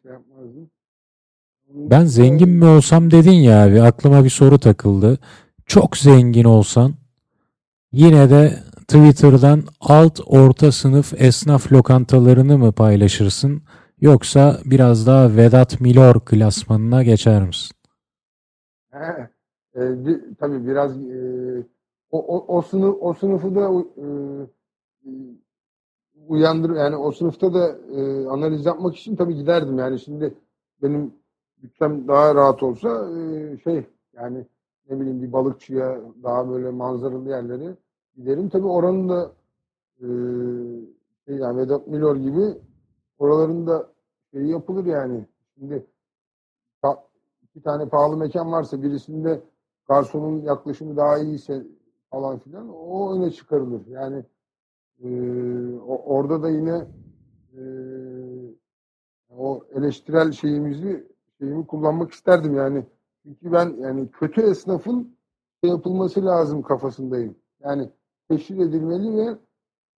şey yapmazdım. Ben zengin mi olsam dedin ya abi aklıma bir soru takıldı. Çok zengin olsan yine de Twitter'dan alt orta sınıf esnaf lokantalarını mı paylaşırsın yoksa biraz daha Vedat Milor klasmanına geçer misin? He, e, bir- tabii biraz e, o, o, o sınıf o sınıfı da e, uyandır yani o sınıfta da e, analiz yapmak için tabii giderdim yani şimdi benim bütçem daha rahat olsa e, şey yani ne bileyim bir balıkçıya daha böyle manzaralı yerlere giderim tabii oranın da e, şey yani Vedat Milor gibi oraların da şeyi yapılır yani şimdi iki tane pahalı mekan varsa birisinde garsonun yaklaşımı daha iyiyse falan filan o öne çıkarılır. Yani e, orada da yine e, o eleştirel şeyimizi şeyimi kullanmak isterdim yani. Çünkü ben yani kötü esnafın şey yapılması lazım kafasındayım. Yani teşhir edilmeli ve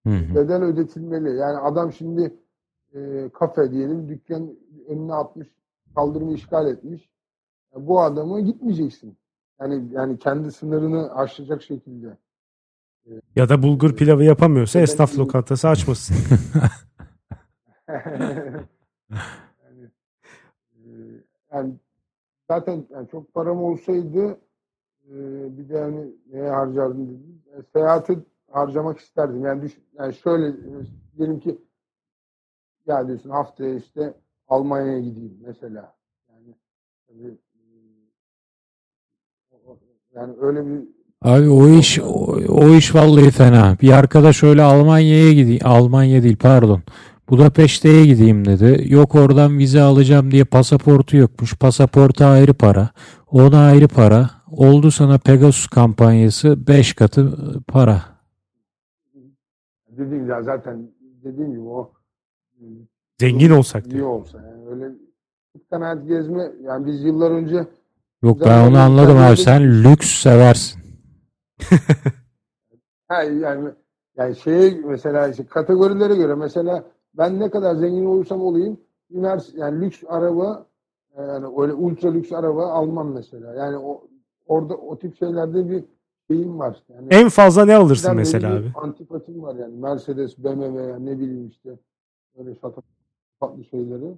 Hı hı. bedel ödetilmeli. Yani adam şimdi e, kafe diyelim dükkan önüne atmış, kaldırımı işgal etmiş. Ya bu adamı gitmeyeceksin. Yani yani kendi sınırını aşacak şekilde. Ya da bulgur pilavı yapamıyorsa esnaf lokantası açmasın. *laughs* *laughs* yani, e, yani zaten yani çok param olsaydı e, bir de hani neye harcardım dedim. E, seyahati harcamak isterdim. Yani, düş, yani şöyle e, diyelim ki ya diyorsun haftaya işte Almanya'ya gideyim mesela. Yani tabii, e, yani öyle bir Abi o iş o, o iş vallahi fena. Bir arkadaş öyle Almanya'ya gideyim. Almanya değil pardon. Budapeşte'ye gideyim dedi. Yok oradan vize alacağım diye pasaportu yokmuş. Pasaporta ayrı para. Ona ayrı para. Oldu sana Pegasus kampanyası 5 katı para. dediğim gibi zaten dediğim gibi o e, Zengin olsak iyi diyor. olsa yani öyle kanaat gezme yani biz yıllar önce Yok ben onu anladım kendine abi. Sen lüks seversin. *laughs* ha, yani yani şeye mesela işte kategorilere göre mesela ben ne kadar zengin olursam olayım üniversite yani lüks araba yani öyle ultra lüks araba almam mesela. Yani o orada o tip şeylerde bir şeyim var. Yani En fazla ne alırsın mesela abi? Antipatim var yani. Mercedes, BMW yani ne bileyim işte öyle şatafatlı şeyleri.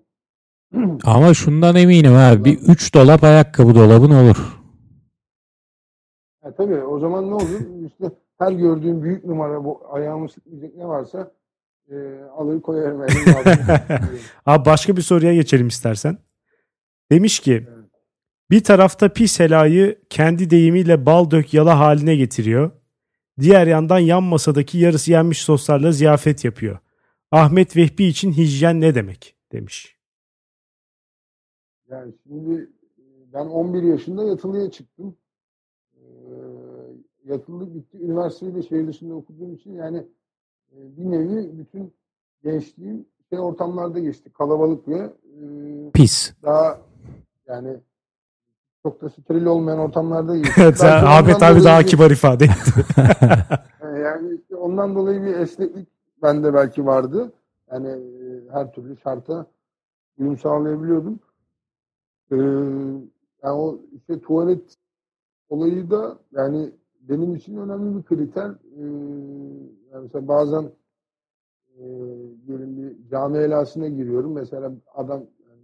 *clears throat* Ama şundan eminim abi. Bir 3 dolap ayakkabı dolabın olur. Ha, tabii o zaman ne olur? *laughs* İşte her gördüğüm büyük numara bu ayağımı sıkmayacak ne varsa e, alır koyarım. *laughs* Abi başka bir soruya geçelim istersen. Demiş ki Evet. Bir tarafta pis helayı kendi deyimiyle bal dök yala haline getiriyor. Diğer yandan yan masadaki yarısı yenmiş soslarla ziyafet yapıyor. Ahmet Vehbi için hijyen ne demek demiş. Yani şimdi e, ben 11 yaşında yatılıya çıktım. Ee, yatılılık bitti. Üniversiteyi de şehir dışında okuduğum için yani e, bir nevi bütün gençliğim şey ortamlarda geçti. Kalabalık ve e, Pis. daha yani çok da steril olmayan ortamlarda. *laughs* Evet, Belki Ahmet abi daha bir- kibar ifade etti. *laughs* Yani işte ondan dolayı bir esneklik bende belki vardı. Yani e, her türlü şarta uyum sağlayabiliyordum. Ee, yani o işte tuvalet olayı da yani benim için önemli bir kriter. Ee, yani mesela bazen e, diyelim bir cami helasına giriyorum. Mesela adam yani,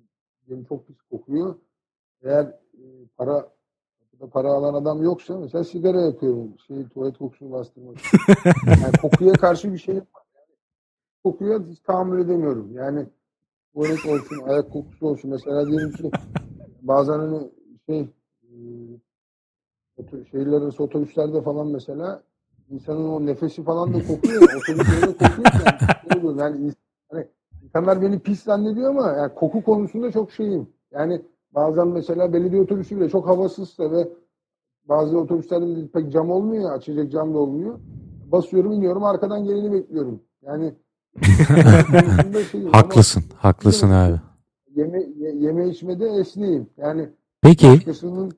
diyelim çok pis kokuyor. Eğer para para alan adam yoksa mesela sigara yakıyorum. Şey, tuvalet kokusunu bastırmak için. *laughs* Yani kokuya karşı bir şey yok. Yani kokuya hiç tahammül edemiyorum. Yani tuvalet olsun, ayak kokusu olsun. Mesela diyelim ki bazen hani şey e, şehirler arası otobüslerde falan mesela insanın o nefesi falan da kokuyor. *laughs* Otobüslerde kokuyor. Yani, yani hani insanlar beni pis zannediyor ama yani koku konusunda çok şeyim. Yani bazen mesela belediye otobüsü bile çok havasızsa ve bazı otobüslerde de pek cam olmuyor ya, açacak cam da olmuyor. Basıyorum iniyorum arkadan geleni bekliyorum. Yani *laughs* konusunda şeyim ama Haklısın. Haklısın abi. Yeme, ye- yeme içmede esneyim. Yani Peki başkasının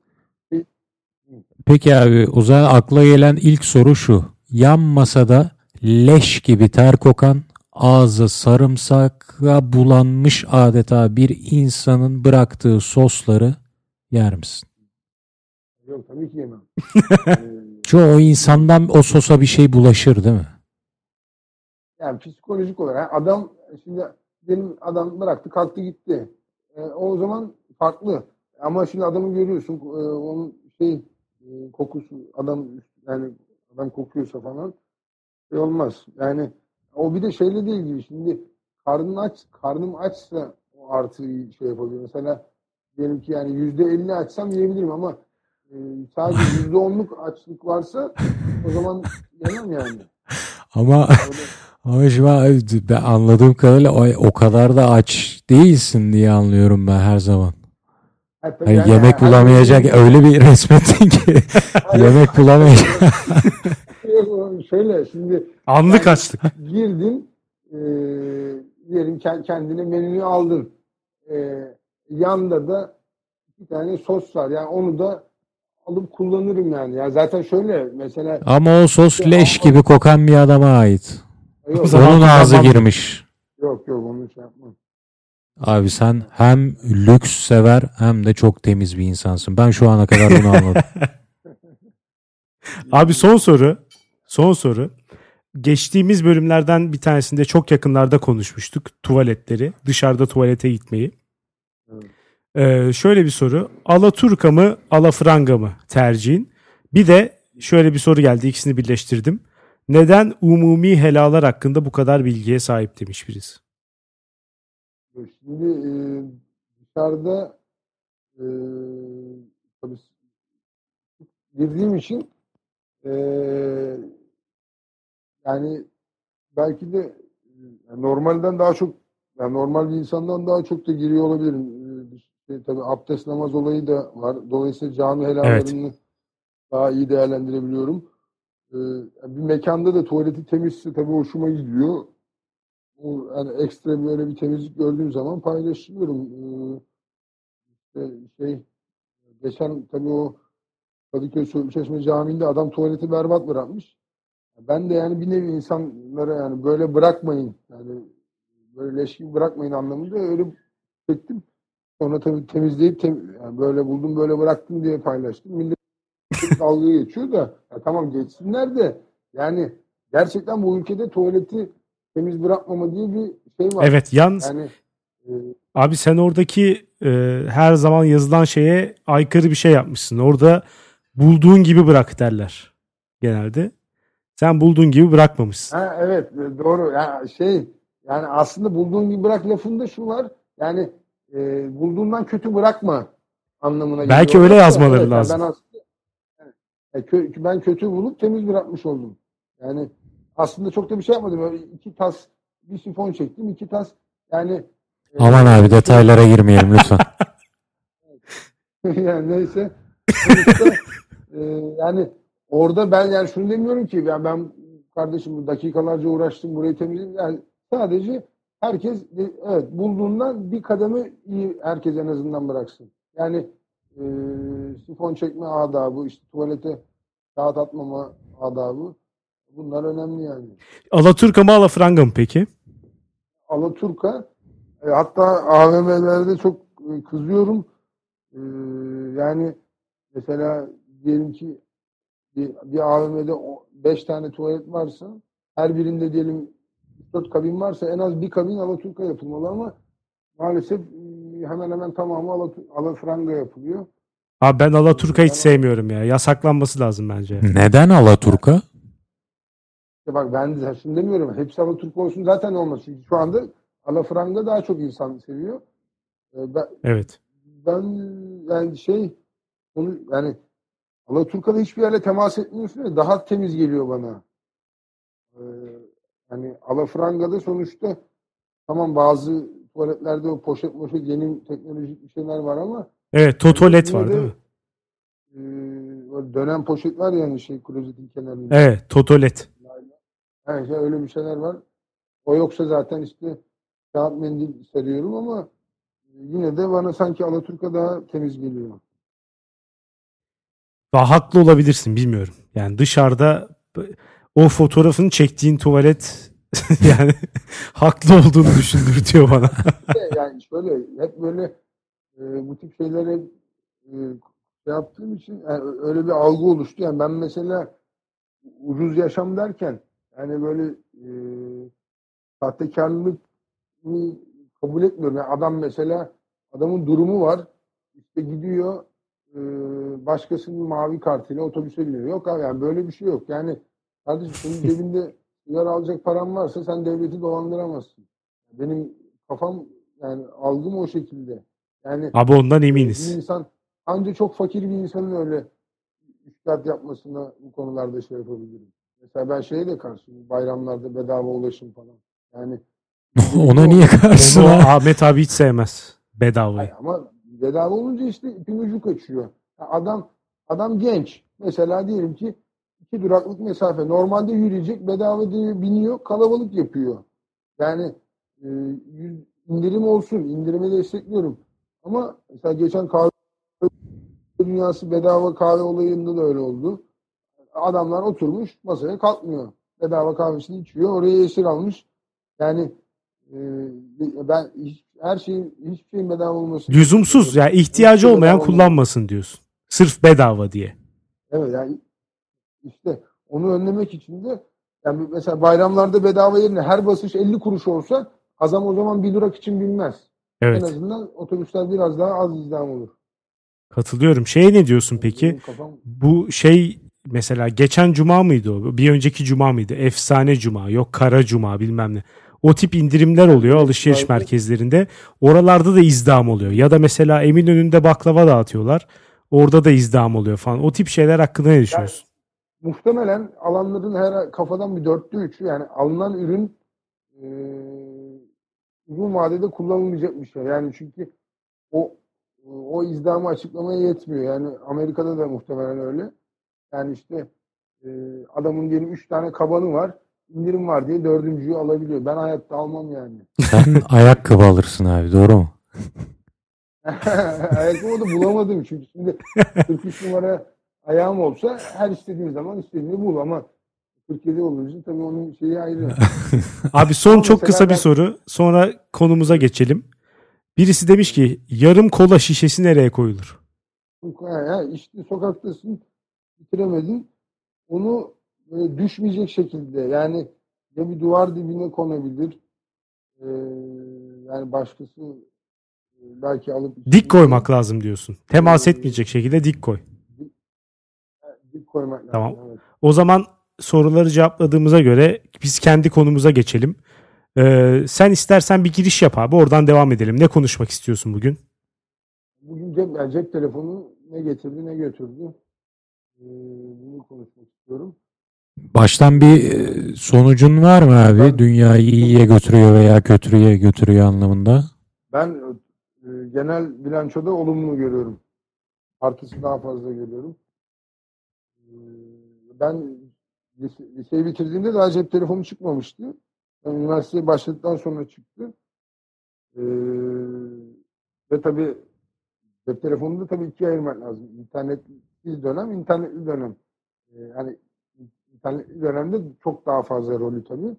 Peki abi o zaman akla gelen ilk soru şu. Yan masada leş gibi ter kokan, ağzı sarımsakla bulanmış adeta bir insanın bıraktığı sosları yer misin? yok tabii ki yemem. *laughs* Çoğu insandan o sosa bir şey bulaşır değil mi? yani psikolojik olarak adam şimdi benim adam bıraktı kalktı gitti. E, o zaman farklı. Ama şimdi adamı görüyorsun e, onun şey e, kokusu adam yani adam kokuyorsa falan şey olmaz. Yani o bir de şeyle de ilgili şimdi karnın aç karnım açsa o artıyı şey yapabiliyor. Mesela diyelim ki yani yüzde elli açsam yiyebilirim ama e, sadece *laughs* yüzde onluk açlık varsa o zaman yemem yani. Ama ama şimdi ben anladığım kadarıyla o, o kadar da aç değilsin diye anlıyorum ben her zaman. Ha, tabii Hani yani yemek bulamayacak öyle bir *laughs* resmettin ki yemek bulamayacak. *laughs* Şöyle şimdi Anlık açlık. *laughs* girdin e, diyelim ke- kendine menüyü aldın. E, yanda da bir tane sos var. Yani onu da alıp kullanırım yani. Ya zaten şöyle mesela Ama o sos leş gibi kokan bir adama ait. yok zaman Onun ağzı kullanmam. girmiş. yok, yok onu şey yapmam. Abi sen hem lüks sever hem de çok temiz bir insansın. Ben şu ana kadar bunu anladım. *laughs* Abi son soru. Son soru. Geçtiğimiz bölümlerden bir tanesinde çok yakınlarda konuşmuştuk. Tuvaletleri. Dışarıda tuvalete gitmeyi. Evet. Ee, şöyle bir soru. Alaturka mı alafranga mı tercihin? Bir de şöyle bir soru geldi. İkisini birleştirdim. Neden umumi helalar hakkında bu kadar bilgiye sahip demiş birisi. Şimdi e, dışarıda e, tabii girdiğim için e, yani belki de e, normalden daha çok yani normal bir insandan daha çok da giriyor olabilirim. E, işte, tabii abdest namaz olayı da var. Dolayısıyla cami helallerini daha iyi değerlendirebiliyorum. E, bir mekanda da tuvaleti temizse tabii hoşuma gidiyor. O, yani ekstra böyle bir temizlik gördüğüm zaman paylaşıyorum. Ee, işte şey geçen tabii o Kadıköy Çeşme Camii'nde adam tuvaleti berbat bırakmış. Ben de yani bir nevi insanlara yani böyle bırakmayın. Yani böyle leş gibi bırakmayın anlamında öyle çektim. Sonra tabii temizleyip tem- yani böyle buldum böyle bıraktım diye paylaştım. Millet *laughs* dalga geçiyor da ya tamam geçsinler de yani gerçekten bu ülkede tuvaleti temiz bırakmama diye bir şey var. Evet yalnız Yani e, abi sen oradaki e, her zaman yazılan şeye aykırı bir şey yapmışsın. Orada bulduğun gibi bırak derler genelde. Sen bulduğun gibi bırakmamışsın. ha, evet e, doğru. Ya şey yani aslında bulduğun gibi bırak lafında şu var. Yani e, bulduğundan kötü bırakma anlamına Belki geliyor. öyle yazmaları evet, yani lazım. Ben aslında evet, e, kö- ben kötü bulup temiz bırakmış oldum. Yani aslında çok da bir şey yapmadım. Öyle iki tas bir sifon çektim. iki tas yani Aman e, abi detaylara girmeyelim lütfen. *laughs* yani neyse. Sonuçta, *laughs* e, yani orada ben yani şunu demiyorum ki yani ben kardeşim bu dakikalarca uğraştım burayı temizledim. Yani sadece herkes evet bulduğundan bir kademe iyi herkes en azından bıraksın. Yani e, sifon çekme adabı, işte tuvalete kağıt atmama adabı bunlar önemli yani. Alaturka mı Alafranga mı peki? Alaturka e, hatta AVM'lerde çok e, kızıyorum. E, yani mesela diyelim ki bir, bir AVM'de 5 tane tuvalet varsa her birinde diyelim 4 kabin varsa en az bir kabin Alaturka yapılmalı ama maalesef hemen hemen tamamı Alafranga yapılıyor. Abi ben Alaturka hiç sevmiyorum ya. Yasaklanması lazım bence. Neden Alaturka? İşte bak ben de şimdi demiyorum. Hepsi Alaturka olsun zaten. Çünkü şu anda Alafranga daha çok insan seviyor. E, ben, Evet. ben yani şey onu yani Alaturka'da hiçbir yerle temas etmiyorsun ya daha temiz geliyor bana. Ee, hani Alafranga'da sonuçta tamam bazı tuvaletlerde o poşet poşet yeni teknolojik bir şeyler var ama Evet Totolet var de, değil mi? e, dönen poşet var yani şey klozetin kenarında. Evet Totolet. Yani şey, öyle bir şeyler var. O yoksa zaten işte kağıt mendil seriyorum ama yine de bana sanki Alaturka daha temiz geliyor. Daha haklı olabilirsin bilmiyorum. Yani dışarıda o fotoğrafını çektiğin tuvalet *laughs* yani haklı olduğunu düşündürtüyor bana. de yani şöyle hep böyle e, bu tip şeylere e, şey yaptığım için yani öyle bir algı oluştu. Yani ben mesela ucuz yaşam derken yani böyle e, sahtekarlık kabul etmiyorum. Yani adam mesela adamın durumu var. İşte gidiyor başkasının mavi kartıyla otobüse biniyor. Yok abi yani böyle bir şey yok. Yani kardeşim senin *laughs* cebinde sigara alacak paran varsa sen devleti dolandıramazsın. Benim kafam yani algım o şekilde. Yani Abi ondan bir eminiz. insan ancak çok fakir bir insanın öyle üstad yapmasına bu konularda şey yapabilirim. Mesela ben şeye de karşıyım. Bayramlarda bedava ulaşım falan. Yani *laughs* Ona niye karşısın Onu? Ahmet abi hiç sevmez. Bedavayı. Hayır, ama bedava olunca işte ipin ucu kaçıyor. Ya Adam adam genç. Mesela diyelim ki iki duraklık mesafe. Normalde yürüyecek bedava diye biniyor kalabalık yapıyor. Yani e, indirim olsun. indirimi destekliyorum. Ama mesela geçen kahve dünyası bedava kahve olayında da öyle oldu. Adamlar oturmuş masaya kalkmıyor. Bedava kahvesini içiyor. Oraya esir almış. Yani e, ben hiç, her şeyin hiçbir şeyin bedava olması Lüzumsuz. Yani ihtiyacı olmayan kullanmasın diyorsun. Sırf bedava diye. Evet yani işte onu önlemek için de yani mesela bayramlarda bedava yerine her basış 50 kuruş olsa adam o zaman bir durak için binmez. En Evet. azından otobüsler biraz daha az izdiham olur. Katılıyorum. Şeye ne diyorsun peki? Kafam Bu şey mesela geçen cuma mıydı o? Bir önceki cuma mıydı? Efsane cuma. Yok kara cuma bilmem ne. O tip indirimler oluyor alışveriş merkezlerinde. Oralarda da izdiham oluyor. Ya da mesela Eminönü'nde baklava dağıtıyorlar. Orada da izdiham oluyor falan. O tip şeyler hakkında ne düşünüyorsun? muhtemelen alanların her kafadan bir dörtte üçü yani alınan ürün e, uzun vadede kullanılmayacak bir şey. Yani çünkü o o izdihamı açıklamaya yetmiyor. Yani Amerika'da da muhtemelen öyle. Yani işte e, adamın diyelim üç tane kabanı var. İndirim var diye dördüncüyü alabiliyor. Ben hayatta almam yani. *laughs* Sen ayakkabı alırsın abi doğru mu? *laughs* Ayakkabı da bulamadım çünkü şimdi 43 numara ayağım olsa her istediğim zaman istediğimi bul ama 47 olunca tabii onun şeyi ayrı. *laughs* Abi son çok kısa bir ben- soru. Sonra konumuza geçelim. Birisi demiş ki yarım kola şişesi nereye koyulur? Ha, işte sokaktasın bitiremedin. Onu böyle düşmeyecek şekilde yani ya bir duvar dibine konabilir ee, yani başkası e, belki alıp Dik koymak lazım diyorsun. Temas etmeyecek şekilde dik koy. dik koymak lazım. Tamam. Evet. O zaman soruları cevapladığımıza göre biz kendi konumuza geçelim. Ee, sen istersen bir giriş yap abi. Oradan devam edelim. Ne konuşmak istiyorsun bugün? Bugün cep, yani cep telefonu ne getirdi ne götürdü ee, bunu konuşmak istiyorum. Baştan bir e, sonucun var mı abi? Ben- Dünyayı iyiye götürüyor veya kötüye götürüyor anlamında. Ben e, genel bilançoda olumlu görüyorum. Artısı daha fazla görüyorum. E, Ben lise, liseyi bitirdiğimde daha cep telefonu çıkmamıştı. Ben üniversiteye başladıktan sonra çıktı. E, ve tabii cep telefonunu da tabii ikiye ayırmak lazım. İnternetsiz dönem, internetli dönem. E, yani internetli dönemde çok daha fazla rolü tabii.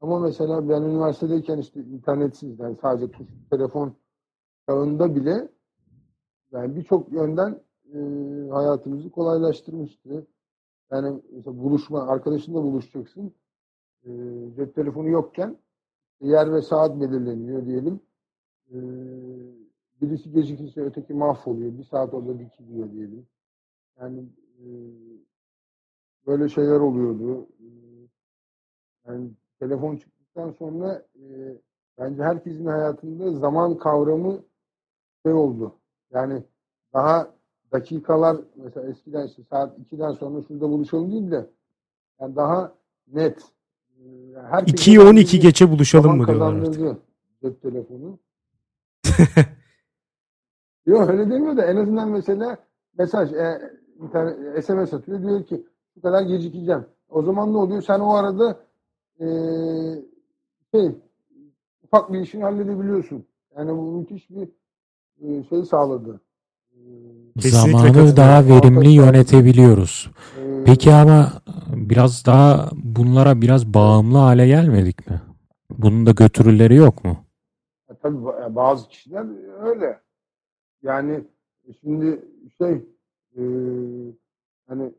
Ama mesela ben üniversitedeyken işte internetsiz yani sadece tuş telefon çağında bile yani birçok yönden e, hayatımızı kolaylaştırmıştı. Yani mesela buluşma, arkadaşınla buluşacaksın. E, cep telefonu yokken yer ve saat belirleniyor diyelim. E, birisi gecikirse öteki mahvoluyor. Bir saat orada dikiliyor diyelim. Yani e, böyle şeyler oluyordu. E, yani telefon çıktıktan sonra e, bence herkesin hayatında zaman kavramı şey oldu. Yani daha dakikalar mesela eskiden işte saat 2'den sonra şurada buluşalım değil de yani daha net. E, yani herkesin 2'yi 12 kendine geçe buluşalım mı diyorlar artık. Cep telefonu. *laughs* Yok öyle demiyor da en azından mesela mesaj, e, internet, SMS atıyor. Diyor ki bu kadar gecikeceğim. O zaman ne oluyor? Sen o arada e, şey ufak bir işini halledebiliyorsun. Yani bu müthiş bir e, şey sağladı. E, Kesinlikle Zamanı daha verimli yönetebiliyoruz. e, Peki ama biraz daha bunlara biraz bağımlı hale gelmedik mi? Bunun da götürüleri yok mu? E, tabii ba- bazı kişiler öyle. Yani şimdi şey e, hani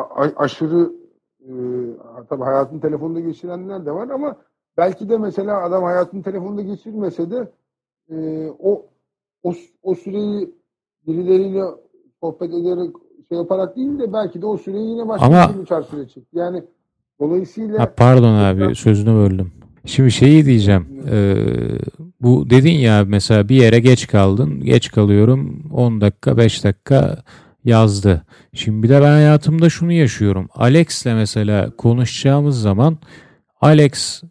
a- aşırı e, tabii hayatını telefonda geçirenler de var ama belki de mesela adam hayatını telefonda geçirmese de e, o, o o süreyi birileriyle sohbet ederek şey yaparak değil de belki de o süreyi yine başka Ama- bir süre çekti. Yani dolayısıyla Ha, pardon abi sözünü böldüm. Şimdi şeyi diyeceğim. Ee, bu dedin ya mesela bir yere geç kaldın. Geç kalıyorum 10 dakika 5 dakika yazdı. Şimdi de ben hayatımda şunu yaşıyorum. Alex'le mesela konuşacağımız zaman Alex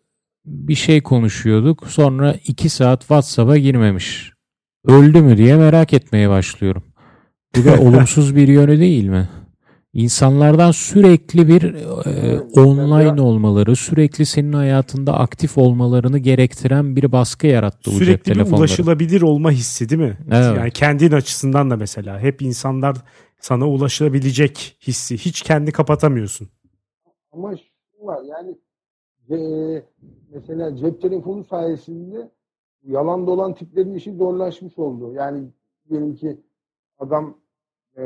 bir şey konuşuyorduk. Sonra 2 saat WhatsApp'a girmemiş. Öldü mü diye merak etmeye başlıyorum. Bu da *laughs* olumsuz bir yönü değil mi? İnsanlardan sürekli bir e, online olmaları, sürekli senin hayatında aktif olmalarını gerektiren bir baskı yarattı bu cep Sürekli bir telefonları. ulaşılabilir olma hissi değil mi? Evet. Yani kendin açısından da mesela hep insanlar sana ulaşılabilecek hissi. Hiç kendi kapatamıyorsun. Ama şu var yani e, mesela cep telefonu sayesinde yalan dolan tiplerin işi zorlaşmış oldu. Yani diyelim ki adam e,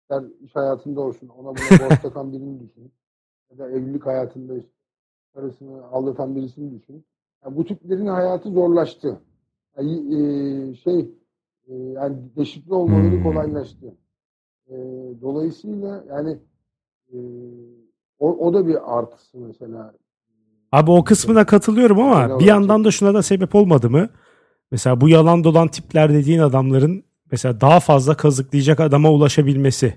ister iş hayatında olsun ona buna *laughs* borç takan birini düşün. Ya da evlilik hayatında karısını aldatan birisini düşün. Yani bu tiplerin hayatı zorlaştı. Yani, e, şey e, yani deşifre olmaları Hmm. kolaylaştı. E, dolayısıyla yani e, o, o da bir artısı mesela. Abi o kısmına katılıyorum ama Öyle bir yandan da şuna da sebep olmadı mı? Mesela bu yalan dolan tipler dediğin adamların mesela daha fazla kazıklayacak adama ulaşabilmesi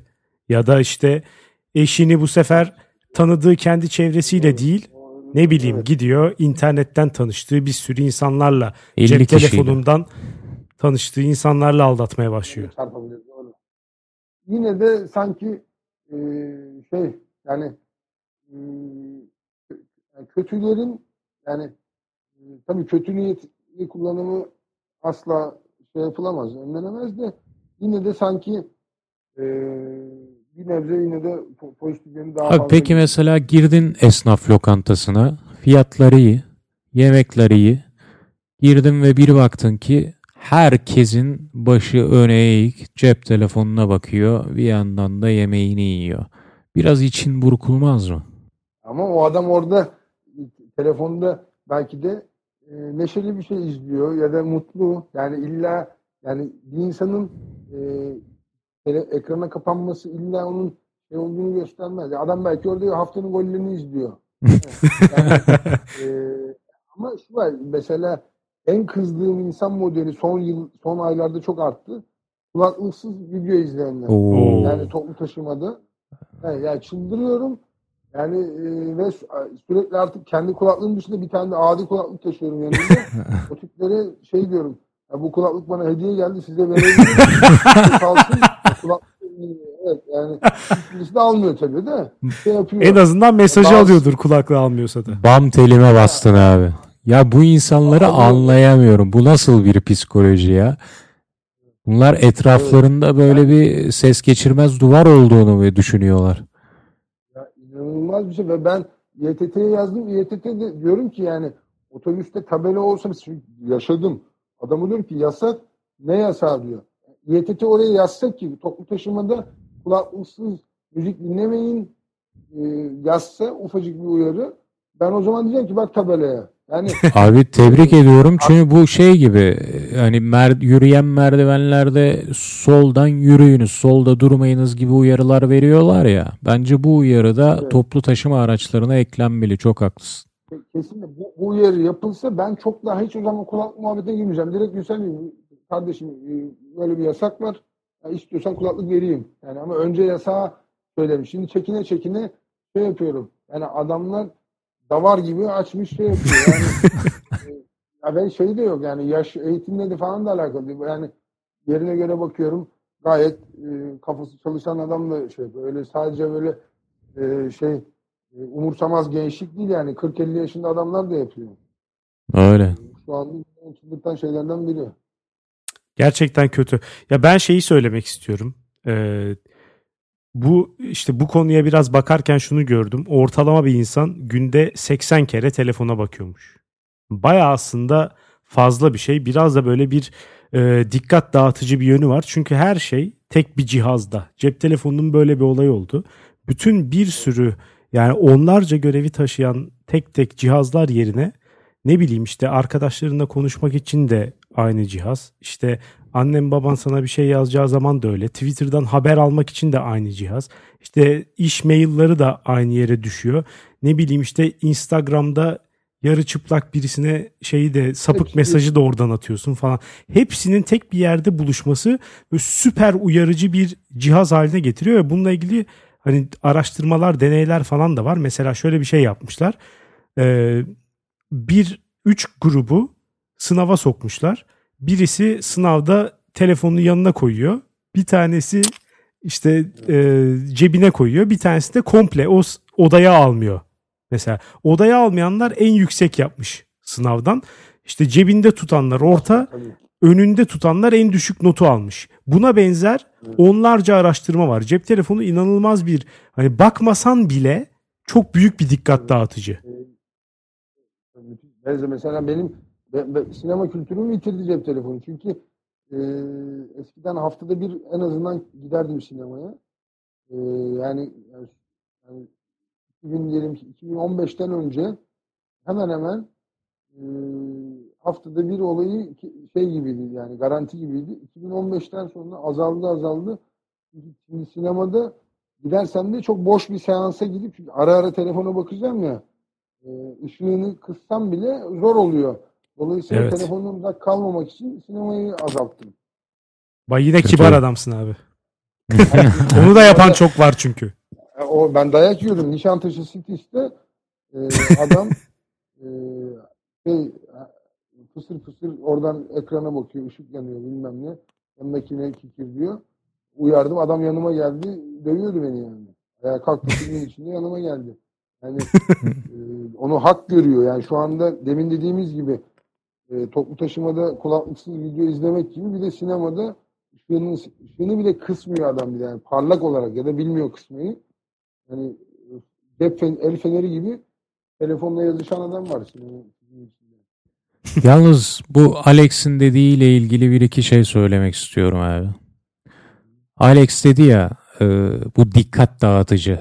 ya da işte eşini bu sefer tanıdığı kendi çevresiyle değil ne bileyim Evet. gidiyor internetten tanıştığı bir sürü insanlarla 50 cep kişiyle. telefonundan tanıştığı insanlarla aldatmaya başlıyor. Doğru. Yine de sanki e, şey yani e, yani kötülerin yani e, tabii kötü niyetli kullanımı asla şey yapılamaz, önlenemez de yine de sanki e, bir nebze yine de po- pozitif yönü daha Abi fazla. peki mesela girdin esnaf lokantasına, fiyatları iyi, yemekleri iyi. Girdin ve bir baktın ki herkesin başı öne eğik, cep telefonuna bakıyor, bir yandan da yemeğini yiyor. Biraz için burkulmaz mı? Ama o adam orada telefonda belki de e, neşeli bir şey izliyor ya da mutlu. Yani illa yani bir insanın e, ekrana kapanması illa onun şey olduğunu göstermez. Adam belki orada haftanın gollerini izliyor. *laughs* yani, e, ama şu var mesela en kızdığım insan modeli son yıl son aylarda çok arttı. Kulaklıksız video izleyenler. Oo. Yani toplu taşımada. Yani, yani çıldırıyorum. Yani e, ve sürekli artık kendi kulaklığım dışında bir tane de adi kulaklık taşıyorum yanımda. *laughs* o tiplere şey diyorum. Ya bu kulaklık bana hediye geldi size verebilirim. *laughs* Kalsın kulaklık evet yani birisi de almıyor tabii de. Şey yapıyor. En azından mesajı Bazı- alıyordur kulaklığı almıyorsa da. Bam telime bastın abi. Ya bu insanları Abi- anlayamıyorum. Bu nasıl bir psikoloji ya? Bunlar etraflarında böyle bir ses geçirmez duvar olduğunu mu düşünüyorlar? Ya inanılmaz bir şey ve ben YTT'ye yazdım. YTT'de diyorum ki yani otobüste tabela olsa yaşadım. Adamı diyorum ki yasak ne yasağı diyor. YTT oraya yazsak ki toplu taşımada kulaklıksız müzik dinlemeyin e, yazsa ufacık bir uyarı. Ben o zaman diyeceğim ki bak tabelaya. Yani *laughs* Abi tebrik ediyorum çünkü bu şey gibi hani mer yürüyen merdivenlerde soldan yürüyünüz, solda durmayınız gibi uyarılar veriyorlar ya. Bence bu uyarı da Evet. toplu taşıma araçlarına eklenmeli. Çok haklısın. kesinlikle bu, bu uyarı yapılsa ben çok daha hiç o zaman kulaklık muhabbetine girmeyeceğim. Direkt Gülsen kardeşim e, böyle bir yasak var. Ya istiyorsan kulaklık vereyim. Yani ama önce yasağı söylerim. Şimdi çekine çekine şey yapıyorum. Yani adamlar davar gibi açmış şey yapıyor. Yani, *laughs* e, ya ben şey de yok yani yaş eğitimle de falan da alakalı. değil. Yani yerine göre bakıyorum gayet e, kafası çalışan adam da şey yapıyor. Öyle sadece böyle e, şey e, umursamaz gençlik değil yani 40-50 yaşında adamlar da yapıyor. Öyle. Şu anda çıldırtan şeylerden biri. Gerçekten kötü. Ya ben şeyi söylemek istiyorum. Ee, bu işte bu konuya biraz bakarken şunu gördüm. Ortalama bir insan günde 80 kere telefona bakıyormuş. Baya aslında fazla bir şey. Biraz da böyle bir e, dikkat dağıtıcı bir yönü var. Çünkü her şey tek bir cihazda. Cep telefonunun böyle bir olay oldu. Bütün bir sürü yani onlarca görevi taşıyan tek tek cihazlar yerine ne bileyim işte arkadaşlarınla konuşmak için de aynı cihaz. İşte annem baban sana bir şey yazacağı zaman da öyle. Twitter'dan haber almak için de aynı cihaz. İşte iş mailleri da aynı yere düşüyor. Ne bileyim işte Instagram'da yarı çıplak birisine şeyi de sapık mesajı da oradan atıyorsun falan. Hepsinin tek bir yerde buluşması böyle süper uyarıcı bir cihaz haline getiriyor ve bununla ilgili hani araştırmalar, deneyler falan da var. Mesela şöyle bir şey yapmışlar. Ee, bir üç grubu sınava sokmuşlar. Birisi sınavda telefonunu yanına koyuyor. Bir tanesi işte e, cebine koyuyor. Bir tanesi de komple o odaya almıyor. Mesela odaya almayanlar en yüksek yapmış sınavdan. İşte cebinde tutanlar orta, önünde tutanlar en düşük notu almış. Buna benzer onlarca araştırma var. Cep telefonu inanılmaz bir hani bakmasan bile çok büyük bir dikkat dağıtıcı. Mesela benim be- be- sinema kültürümü bitirdi cep telefonu. Çünkü e, eskiden haftada bir en azından giderdim sinemaya. E, yani, yani, yani 2000 diyelim ki 2015'ten önce hemen hemen e, haftada bir olayı şey gibiydi yani garanti gibiydi. 2015'ten sonra azaldı azaldı. Şimdi sinemada gidersem de çok boş bir seansa gidip çünkü ara ara telefona bakacağım ya e, ışığını kıssam bile zor oluyor. Dolayısıyla Evet. telefondan uzak kalmamak için sinemayı azalttım. Bay yine Kötü. kibar adamsın abi. *laughs* Onu da yapan çok var çünkü. O ben dayak yiyordum. Nişantaşı City'ste e, adam *laughs* e, şey, fısır fısır oradan ekrana bakıyor. ışık yanıyor bilmem ne. Yanındakine kikir diyor. Uyardım. Adam yanıma geldi. Dövüyordu beni yani. Ayağa kalktı *laughs* filmin içinde yanıma geldi. Yani e, onu hak görüyor. Yani şu anda demin dediğimiz gibi e, toplu taşımada kulaklıksız video izlemek gibi bir de sinemada ışığını, ışığını bile kısmıyor adam bile. Yani parlak olarak ya da bilmiyor kısmayı. Yani e, el feneri gibi telefonla yazışan adam var şimdi. Yalnız bu Alex'in dediğiyle ilgili bir iki şey söylemek istiyorum abi. Alex dedi ya e, bu dikkat dağıtıcı.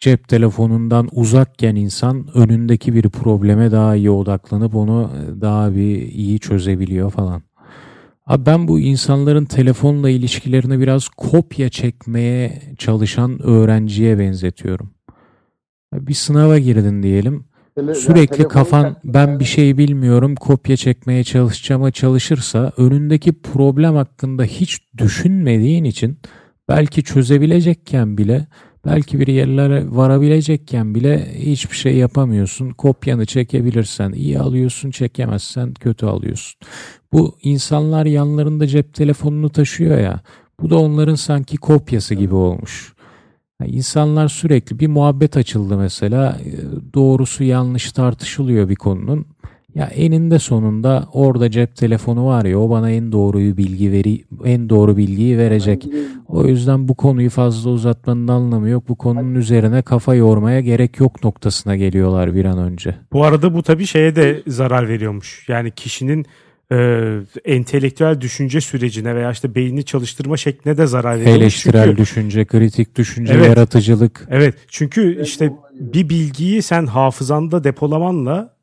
Cep telefonundan uzakken insan önündeki bir probleme daha iyi odaklanıp onu daha bir iyi çözebiliyor falan. Abi ben bu insanların telefonla ilişkilerini biraz kopya çekmeye çalışan öğrenciye benzetiyorum. Bir sınava girdin diyelim. Tele- Sürekli kafan ben bir şey bilmiyorum kopya çekmeye çalışacağıma çalışırsa önündeki problem hakkında hiç düşünmediğin için belki çözebilecekken bile Belki bir yerlere varabilecekken bile hiçbir şey yapamıyorsun. Kopyanı çekebilirsen iyi alıyorsun, çekemezsen kötü alıyorsun. Bu insanlar yanlarında cep telefonunu taşıyor ya. Bu da onların sanki kopyası gibi olmuş. Yani insanlar sürekli bir muhabbet açıldı mesela. E, doğrusu yanlış tartışılıyor bir konunun. Ya eninde sonunda orada cep telefonu var ya o bana en doğruyu bilgi veri en doğru bilgiyi verecek. O yüzden bu konuyu fazla uzatmanın anlamı yok. Bu konunun üzerine kafa yormaya gerek yok noktasına geliyorlar bir an önce. Bu arada bu tabii şeye de zarar veriyormuş. Yani kişinin e, entelektüel düşünce sürecine veya işte beynini çalıştırma şekline de zarar veriyor. Eleştirel çünkü, düşünce, kritik düşünce, evet, yaratıcılık. Evet çünkü işte bir bilgiyi sen hafızanda depolamanla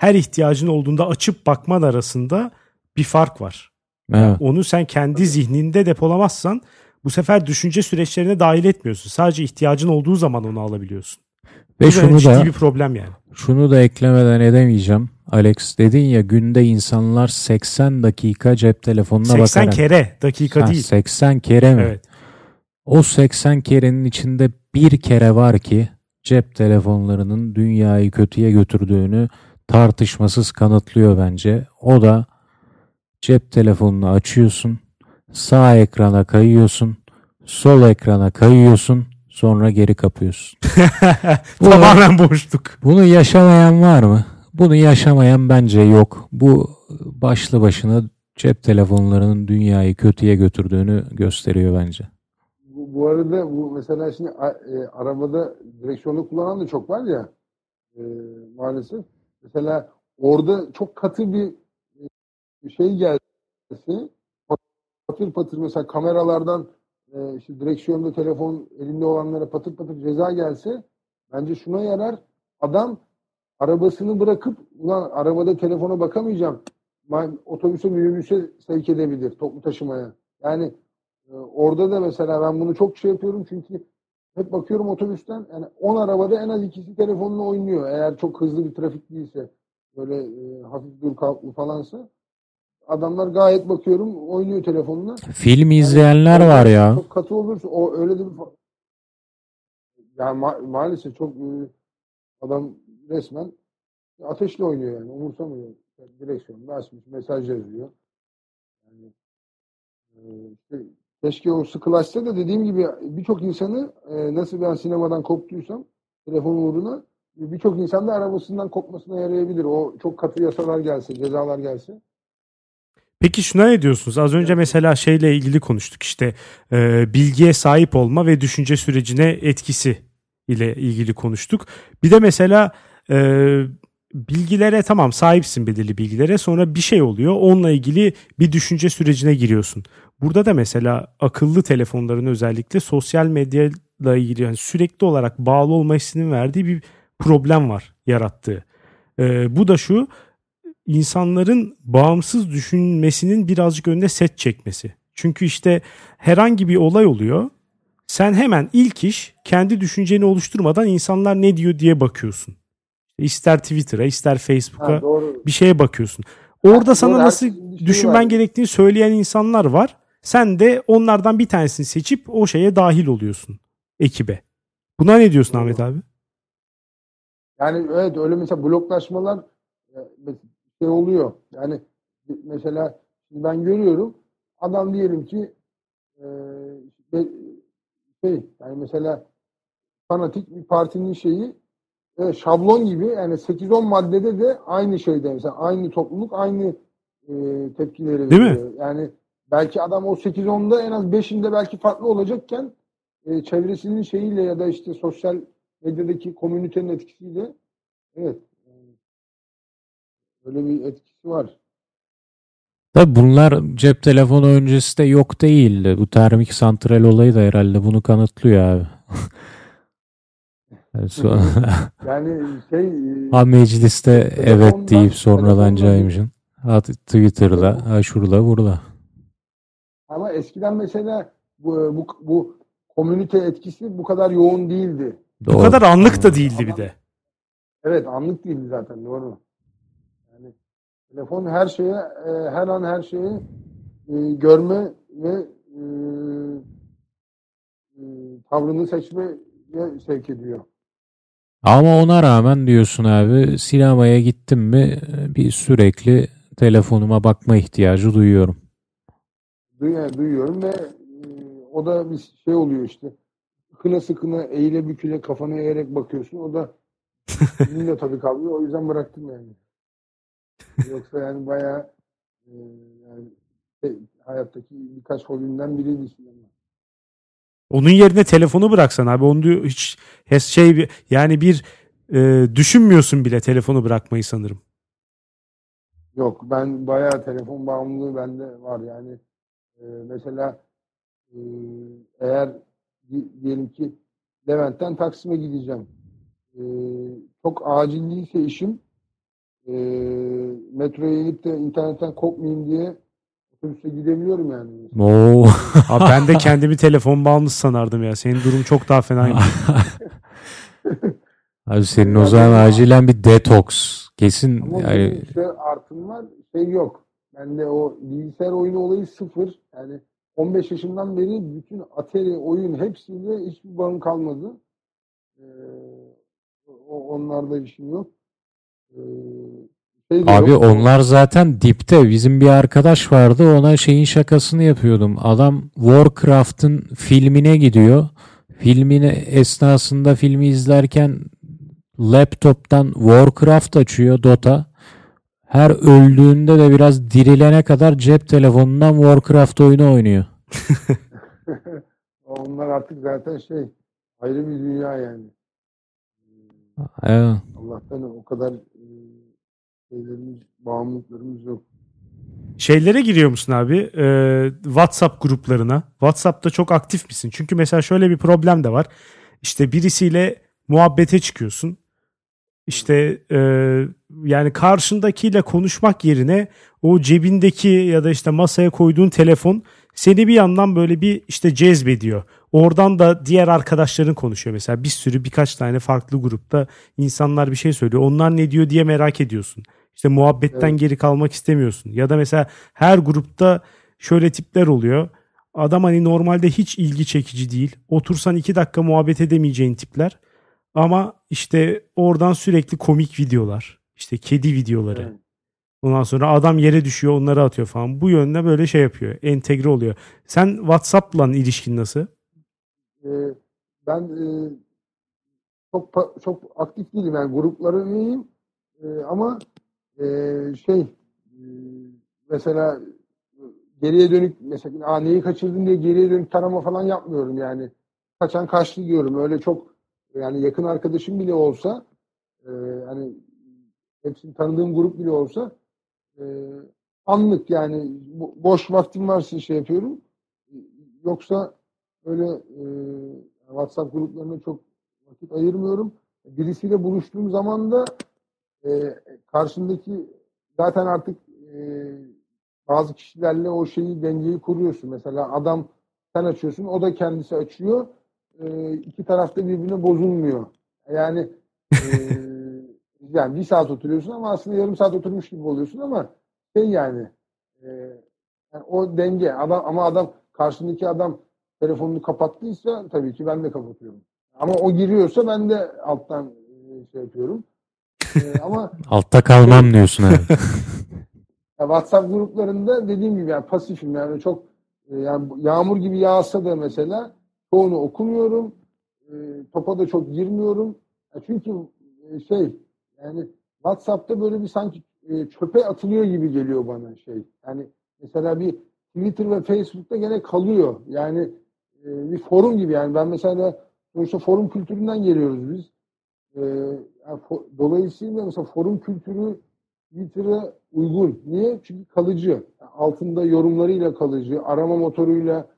her ihtiyacın olduğunda açıp bakman arasında bir fark var. Evet. Onu sen kendi zihninde depolamazsan bu sefer düşünce süreçlerine dahil etmiyorsun. Sadece ihtiyacın olduğu zaman onu alabiliyorsun. Ve bu şunu da bir problem yani. Şunu da eklemeden edemeyeceğim. Alex dedin ya günde insanlar 80 dakika cep telefonuna 80 bakarak. 80 kere dakika ha, değil. 80 kere mi? Evet. O 80 kerenin içinde bir kere var ki cep telefonlarının dünyayı kötüye götürdüğünü tartışmasız kanıtlıyor bence. O da cep telefonunu açıyorsun, sağ ekrana kayıyorsun, sol ekrana kayıyorsun, sonra geri kapıyorsun. *laughs* Tamamen boşluk. Bunu yaşamayan var mı? Bunu yaşamayan bence yok. Bu başlı başına cep telefonlarının dünyayı kötüye götürdüğünü gösteriyor bence. Bu, bu arada bu mesela şimdi e, arabada direksiyonu kullanan da çok var ya e, maalesef. Mesela orada çok katı bir şey gelse patır patır mesela kameralardan e, işte direksiyonda telefon elinde olanlara patır patır ceza gelse bence şuna yarar. Adam arabasını bırakıp ulan arabada telefona bakamayacağım. Otobüse minibüse sevk edebilir toplu taşımaya. Yani e, orada da mesela ben bunu çok şey yapıyorum çünkü hep bakıyorum otobüsten yani 10 arabada en az ikisi telefonla oynuyor. Eğer çok hızlı bir trafik değilse böyle e, hafif dur kalklı falansa adamlar gayet bakıyorum oynuyor telefonla. Film izleyenler yani, var ya. Çok katı olursa o öyle de bir yani ma- maalesef çok e, adam resmen ateşle oynuyor yani umursamıyor. Yani direksiyonunu açmış mesaj yazıyor. Yani e, işte Keşke o sıkılaşsa da dediğim gibi birçok insanı e, nasıl ben sinemadan koptuysam telefon uğruna birçok insan da arabasından kopmasına yarayabilir. O çok katı yasalar gelse, cezalar gelse. Peki şuna ne diyorsunuz? Az önce mesela şeyle ilgili konuştuk işte e, bilgiye sahip olma ve düşünce sürecine etkisi ile ilgili konuştuk. Bir de mesela e, bilgilere tamam sahipsin belirli bilgilere sonra bir şey oluyor onunla ilgili bir düşünce sürecine giriyorsun. Burada da mesela akıllı telefonların özellikle sosyal medyayla ilgili yani sürekli olarak bağlı olma hissinin verdiği bir problem var yarattığı. Ee, bu da şu insanların bağımsız düşünmesinin birazcık önüne set çekmesi. Çünkü işte herhangi bir olay oluyor. Sen hemen ilk iş kendi düşünceni oluşturmadan insanlar ne diyor diye bakıyorsun. İster Twitter'a ister Facebook'a bir şeye bakıyorsun. Orada ha, sana nasıl şey düşünmen var. gerektiğini söyleyen insanlar var. Sen de onlardan bir tanesini seçip o şeye dahil oluyorsun ekibe. Buna ne diyorsun doğru. Ahmet abi? Yani evet öyle mesela bloklaşmalar e, şey oluyor. Yani mesela ben görüyorum adam diyelim ki e, şey yani mesela fanatik bir partinin şeyi e, şablon gibi yani 8-10 maddede de aynı şeyde mesela aynı topluluk aynı e, tepkileri Değil veriyor. mi? Yani belki adam o 8-10'da en az 5'inde belki farklı olacakken e, çevresinin şeyiyle ya da işte sosyal medyadaki komünitenin etkisiyle evet öyle bir etkisi var. Tabi bunlar cep telefonu öncesi de yok değildi. Bu termik santral olayı da herhalde bunu kanıtlıyor abi. *laughs* yani şey ha mecliste evet deyip sonradan caymışın. Ha Twitter'da, ha şurada, burada. Ama eskiden mesela bu, bu, bu komünite etkisi bu kadar yoğun değildi. Doğru. Bu kadar anlık da değildi bir de. Evet anlık değildi zaten doğru. Yani telefon her şeye e, her an her şeyi e, görme ve e, e, tavrını seçme sevk ediyor. Ama ona rağmen diyorsun abi sinemaya gittim mi bir sürekli telefonuma bakma ihtiyacı duyuyorum. Duy duyuyorum ve e, o da bir şey oluyor işte. Kına sıkına eğile büküle kafanı eğerek bakıyorsun. O da *laughs* de tabii kalmıyor. O yüzden bıraktım yani. Yoksa yani bayağı e, yani şey, hayattaki birkaç hobimden biriydi sinema. Onun yerine telefonu bıraksan abi onu diyor hiç şey yani bir e, düşünmüyorsun bile telefonu bırakmayı sanırım. Yok ben bayağı telefon bağımlılığı bende var yani e, mesela e, eğer diyelim ki Levent'ten Taksim'e gideceğim e, çok acil değilse işim e, metroya inip de internetten kopmayayım diye otobüse gidebiliyorum yani. Oo. *laughs* Abi ben de kendimi telefon bağımlısı sanardım ya. Senin durum çok daha fena. *laughs* Abi senin o zaman acilen bir detoks. Kesin. Ama yani... işte artım var şey yok. Bende o bilgisayar oyunu olayı sıfır. Yani 15 yaşından beri bütün Atari oyun hepsiyle hiçbir bağım kalmadı. Ee, onlarda işim yok. Ee, şey Abi yok. onlar zaten dipte. Bizim bir arkadaş vardı ona şeyin şakasını yapıyordum. Adam Warcraft'ın filmine gidiyor. Filmini esnasında filmi izlerken laptop'tan Warcraft açıyor Dota. Her öldüğünde de biraz dirilene kadar cep telefonundan Warcraft oyunu oynuyor. *laughs* Onlar artık zaten şey ayrı bir dünya yani. Evet. Allah'tan o kadar şeylerimiz, bağımlılıklarımız yok. Şeylere giriyor musun abi? Ee, WhatsApp gruplarına. WhatsApp'ta çok aktif misin? Çünkü mesela şöyle bir problem de var. İşte birisiyle muhabbete çıkıyorsun. İşte e, yani karşındakiyle konuşmak yerine o cebindeki ya da işte masaya koyduğun telefon seni bir yandan böyle bir işte cezbediyor. Oradan da diğer arkadaşların konuşuyor mesela bir sürü birkaç tane farklı grupta insanlar bir şey söylüyor. Onlar ne diyor diye merak ediyorsun. İşte muhabbetten evet. geri kalmak istemiyorsun. Ya da mesela her grupta şöyle tipler oluyor. Adam hani normalde hiç ilgi çekici değil. Otursan iki dakika muhabbet edemeyeceğin tipler. Ama işte oradan sürekli komik videolar. işte kedi videoları. Evet. Ondan sonra adam yere düşüyor onları atıyor falan. Bu yönde böyle şey yapıyor. Entegre oluyor. Sen WhatsApp'la ilişkin nasıl? Ee, ben e, çok çok aktif değilim. Yani gruplara üyeyim. E, ama e, şey e, mesela geriye dönük mesela Aa, neyi kaçırdın diye geriye dönük tarama falan yapmıyorum yani. Kaçan kaçtı diyorum. Öyle çok yani yakın arkadaşım bile olsa e, hani hepsini tanıdığım grup bile olsa e, anlık yani boş vaktim varsa şey yapıyorum. Yoksa öyle e, WhatsApp gruplarına çok vakit ayırmıyorum. Birisiyle buluştuğum zaman da e, karşındaki zaten artık e, bazı kişilerle o şeyi dengeyi kuruyorsun. Mesela adam sen açıyorsun, o da kendisi açıyor. E, iki tarafta birbirine bozulmuyor. Yani e, *laughs* yani bir saat oturuyorsun ama aslında yarım saat oturmuş gibi oluyorsun ama şey yani, e, yani o denge adam ama adam karşındaki adam telefonunu kapattıysa tabii ki ben de kapatıyorum. Ama o giriyorsa ben de alttan e, şey yapıyorum. E, ama *laughs* altta kalmam şey, diyorsun abi. *laughs* ya WhatsApp gruplarında dediğim gibi yani pasifim yani çok e, yani yağmur gibi yağsa da mesela çoğunu okumuyorum. E, topa da çok girmiyorum. Ya çünkü e, şey yani WhatsApp'ta böyle bir sanki e, çöpe atılıyor gibi geliyor bana şey. Yani mesela bir Twitter ve Facebook'ta gene kalıyor. Yani e, bir forum gibi yani ben mesela sonuçta forum kültüründen geliyoruz biz. E, yani fo, dolayısıyla mesela forum kültürü Twitter'a uygun. Niye? Çünkü kalıcı. Yani altında yorumlarıyla kalıcı. Arama motoruyla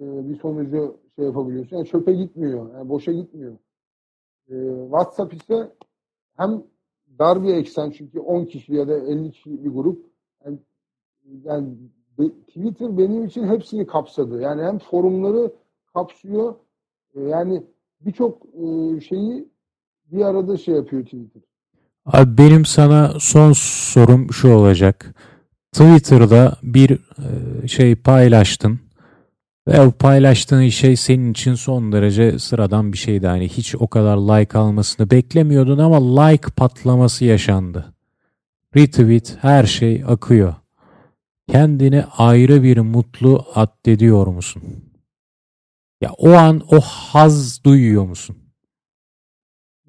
e, bir sonucu şey yapabiliyorsun. Yani çöpe gitmiyor. Yani boşa gitmiyor. E, WhatsApp ise hem dar bir eksen çünkü 10 kişi ya da 50 kişi bir grup. Yani, yani Twitter benim için hepsini kapsadı. Yani hem forumları kapsıyor. E, yani birçok e, şeyi bir arada şey yapıyor Twitter. Abi benim sana son sorum şu olacak. Twitter'da bir e, şey paylaştın. Ve o paylaştığın şey senin için son derece sıradan bir şeydi. Hani hiç o kadar like almasını beklemiyordun ama like patlaması yaşandı. Retweet her şey akıyor. Kendini ayrı bir mutlu addediyor musun? Ya o an o haz duyuyor musun?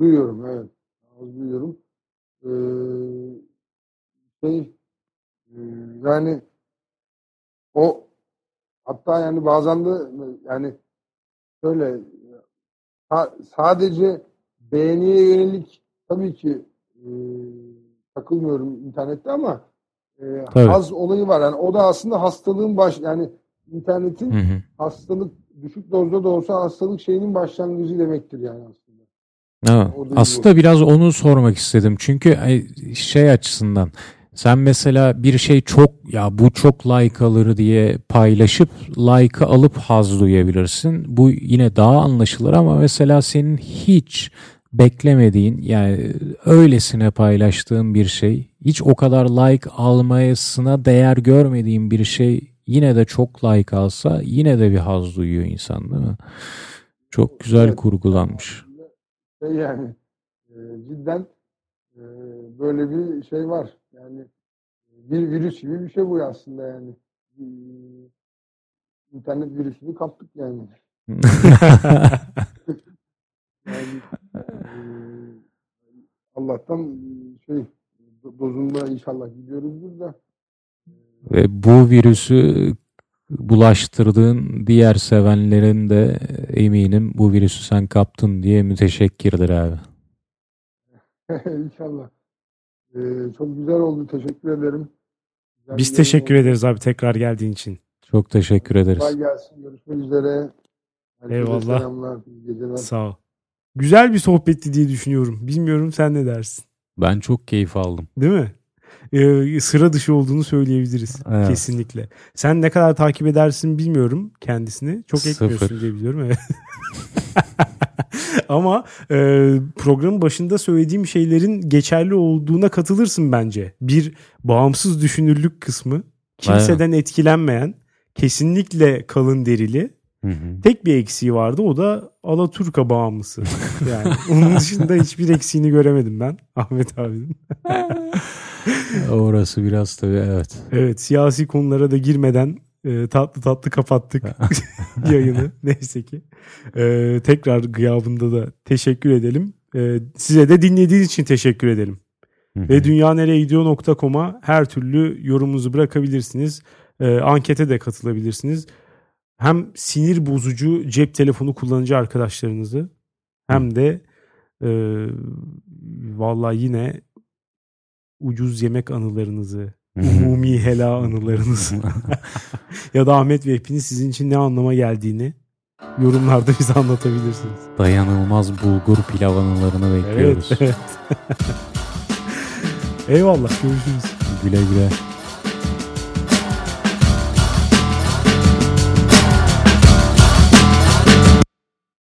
Duyuyorum evet. Az duyuyorum. Ee, şey e, yani o hatta yani bazen de yani şöyle sa- sadece beğeniye yönelik tabii ki e, takılmıyorum internette ama e, Tabii. haz olayı var. Yani o da aslında hastalığın baş yani internetin Hı hı. hastalık düşük dozda da olsa hastalık şeyinin başlangıcı demektir yani aslında. Da aslında biraz onu sormak istedim. Çünkü şey açısından sen mesela bir şey çok ya bu çok like alır diye paylaşıp like'ı alıp haz duyabilirsin. Bu yine daha anlaşılır ama mesela senin hiç beklemediğin yani öylesine paylaştığın bir şey hiç o kadar like almayasına değer görmediğin bir şey yine de çok like alsa yine de bir haz duyuyor insan değil mi? Çok güzel Evet. kurgulanmış. Şey *laughs* yani e, cidden e, böyle bir şey var. Yani bir virüs gibi bir şey bu aslında yani. E, İnternet virüsünü kaptık yani. *laughs* Yani e, Allah'tan şey do- dozunda inşallah gidiyoruzdur da. Ve bu virüsü bulaştırdığın diğer sevenlerin de eminim bu virüsü sen kaptın diye müteşekkirdir abi. *laughs* inşallah. E, çok güzel oldu. Teşekkür ederim. Güzel Biz teşekkür oldu. ederiz abi tekrar geldiğin için. Çok teşekkür ederiz. Kolay gelsin. Görüşmek üzere. Herkese Eyvallah. Selamlar. geceler. Sağ ol. Güzel bir sohbetti diye düşünüyorum. Bilmiyorum sen ne dersin? Ben çok keyif aldım. Değil mi? Ee, sıra dışı olduğunu söyleyebiliriz. Evet. Kesinlikle. Sen ne kadar takip edersin bilmiyorum kendisini. Çok Sıfır. etmiyorsun diye biliyorum. Evet. *laughs* Ama e, programın başında söylediğim şeylerin geçerli olduğuna katılırsın bence. Bir bağımsız düşünürlük kısmı. Kimseden etkilenmeyen, kesinlikle kalın derili. Hı hı. Tek bir eksiği vardı o da Alaturka bağımlısı. Yani onun dışında hiçbir eksiğini göremedim ben Ahmet abinin. *laughs* Orası biraz tabii evet. Evet siyasi konulara da girmeden e, tatlı tatlı kapattık *laughs* yayını neyse ki. E, tekrar gıyabında da teşekkür edelim. E, size de dinlediğiniz için teşekkür edelim. Ve dünyanereyegidiyor.com'a her türlü yorumunuzu bırakabilirsiniz. E, ankete de katılabilirsiniz. Hem sinir bozucu cep telefonu kullanıcı arkadaşlarınızı hem de e, vallahi yine ucuz yemek anılarınızı, umumi hela anılarınızı *laughs* ya da Ahmet ve hepiniz sizin için ne anlama geldiğini yorumlarda bize anlatabilirsiniz. Dayanılmaz bulgur pilav anılarını bekliyoruz. Evet. evet. *laughs* Eyvallah görüşürüz. Güle güle.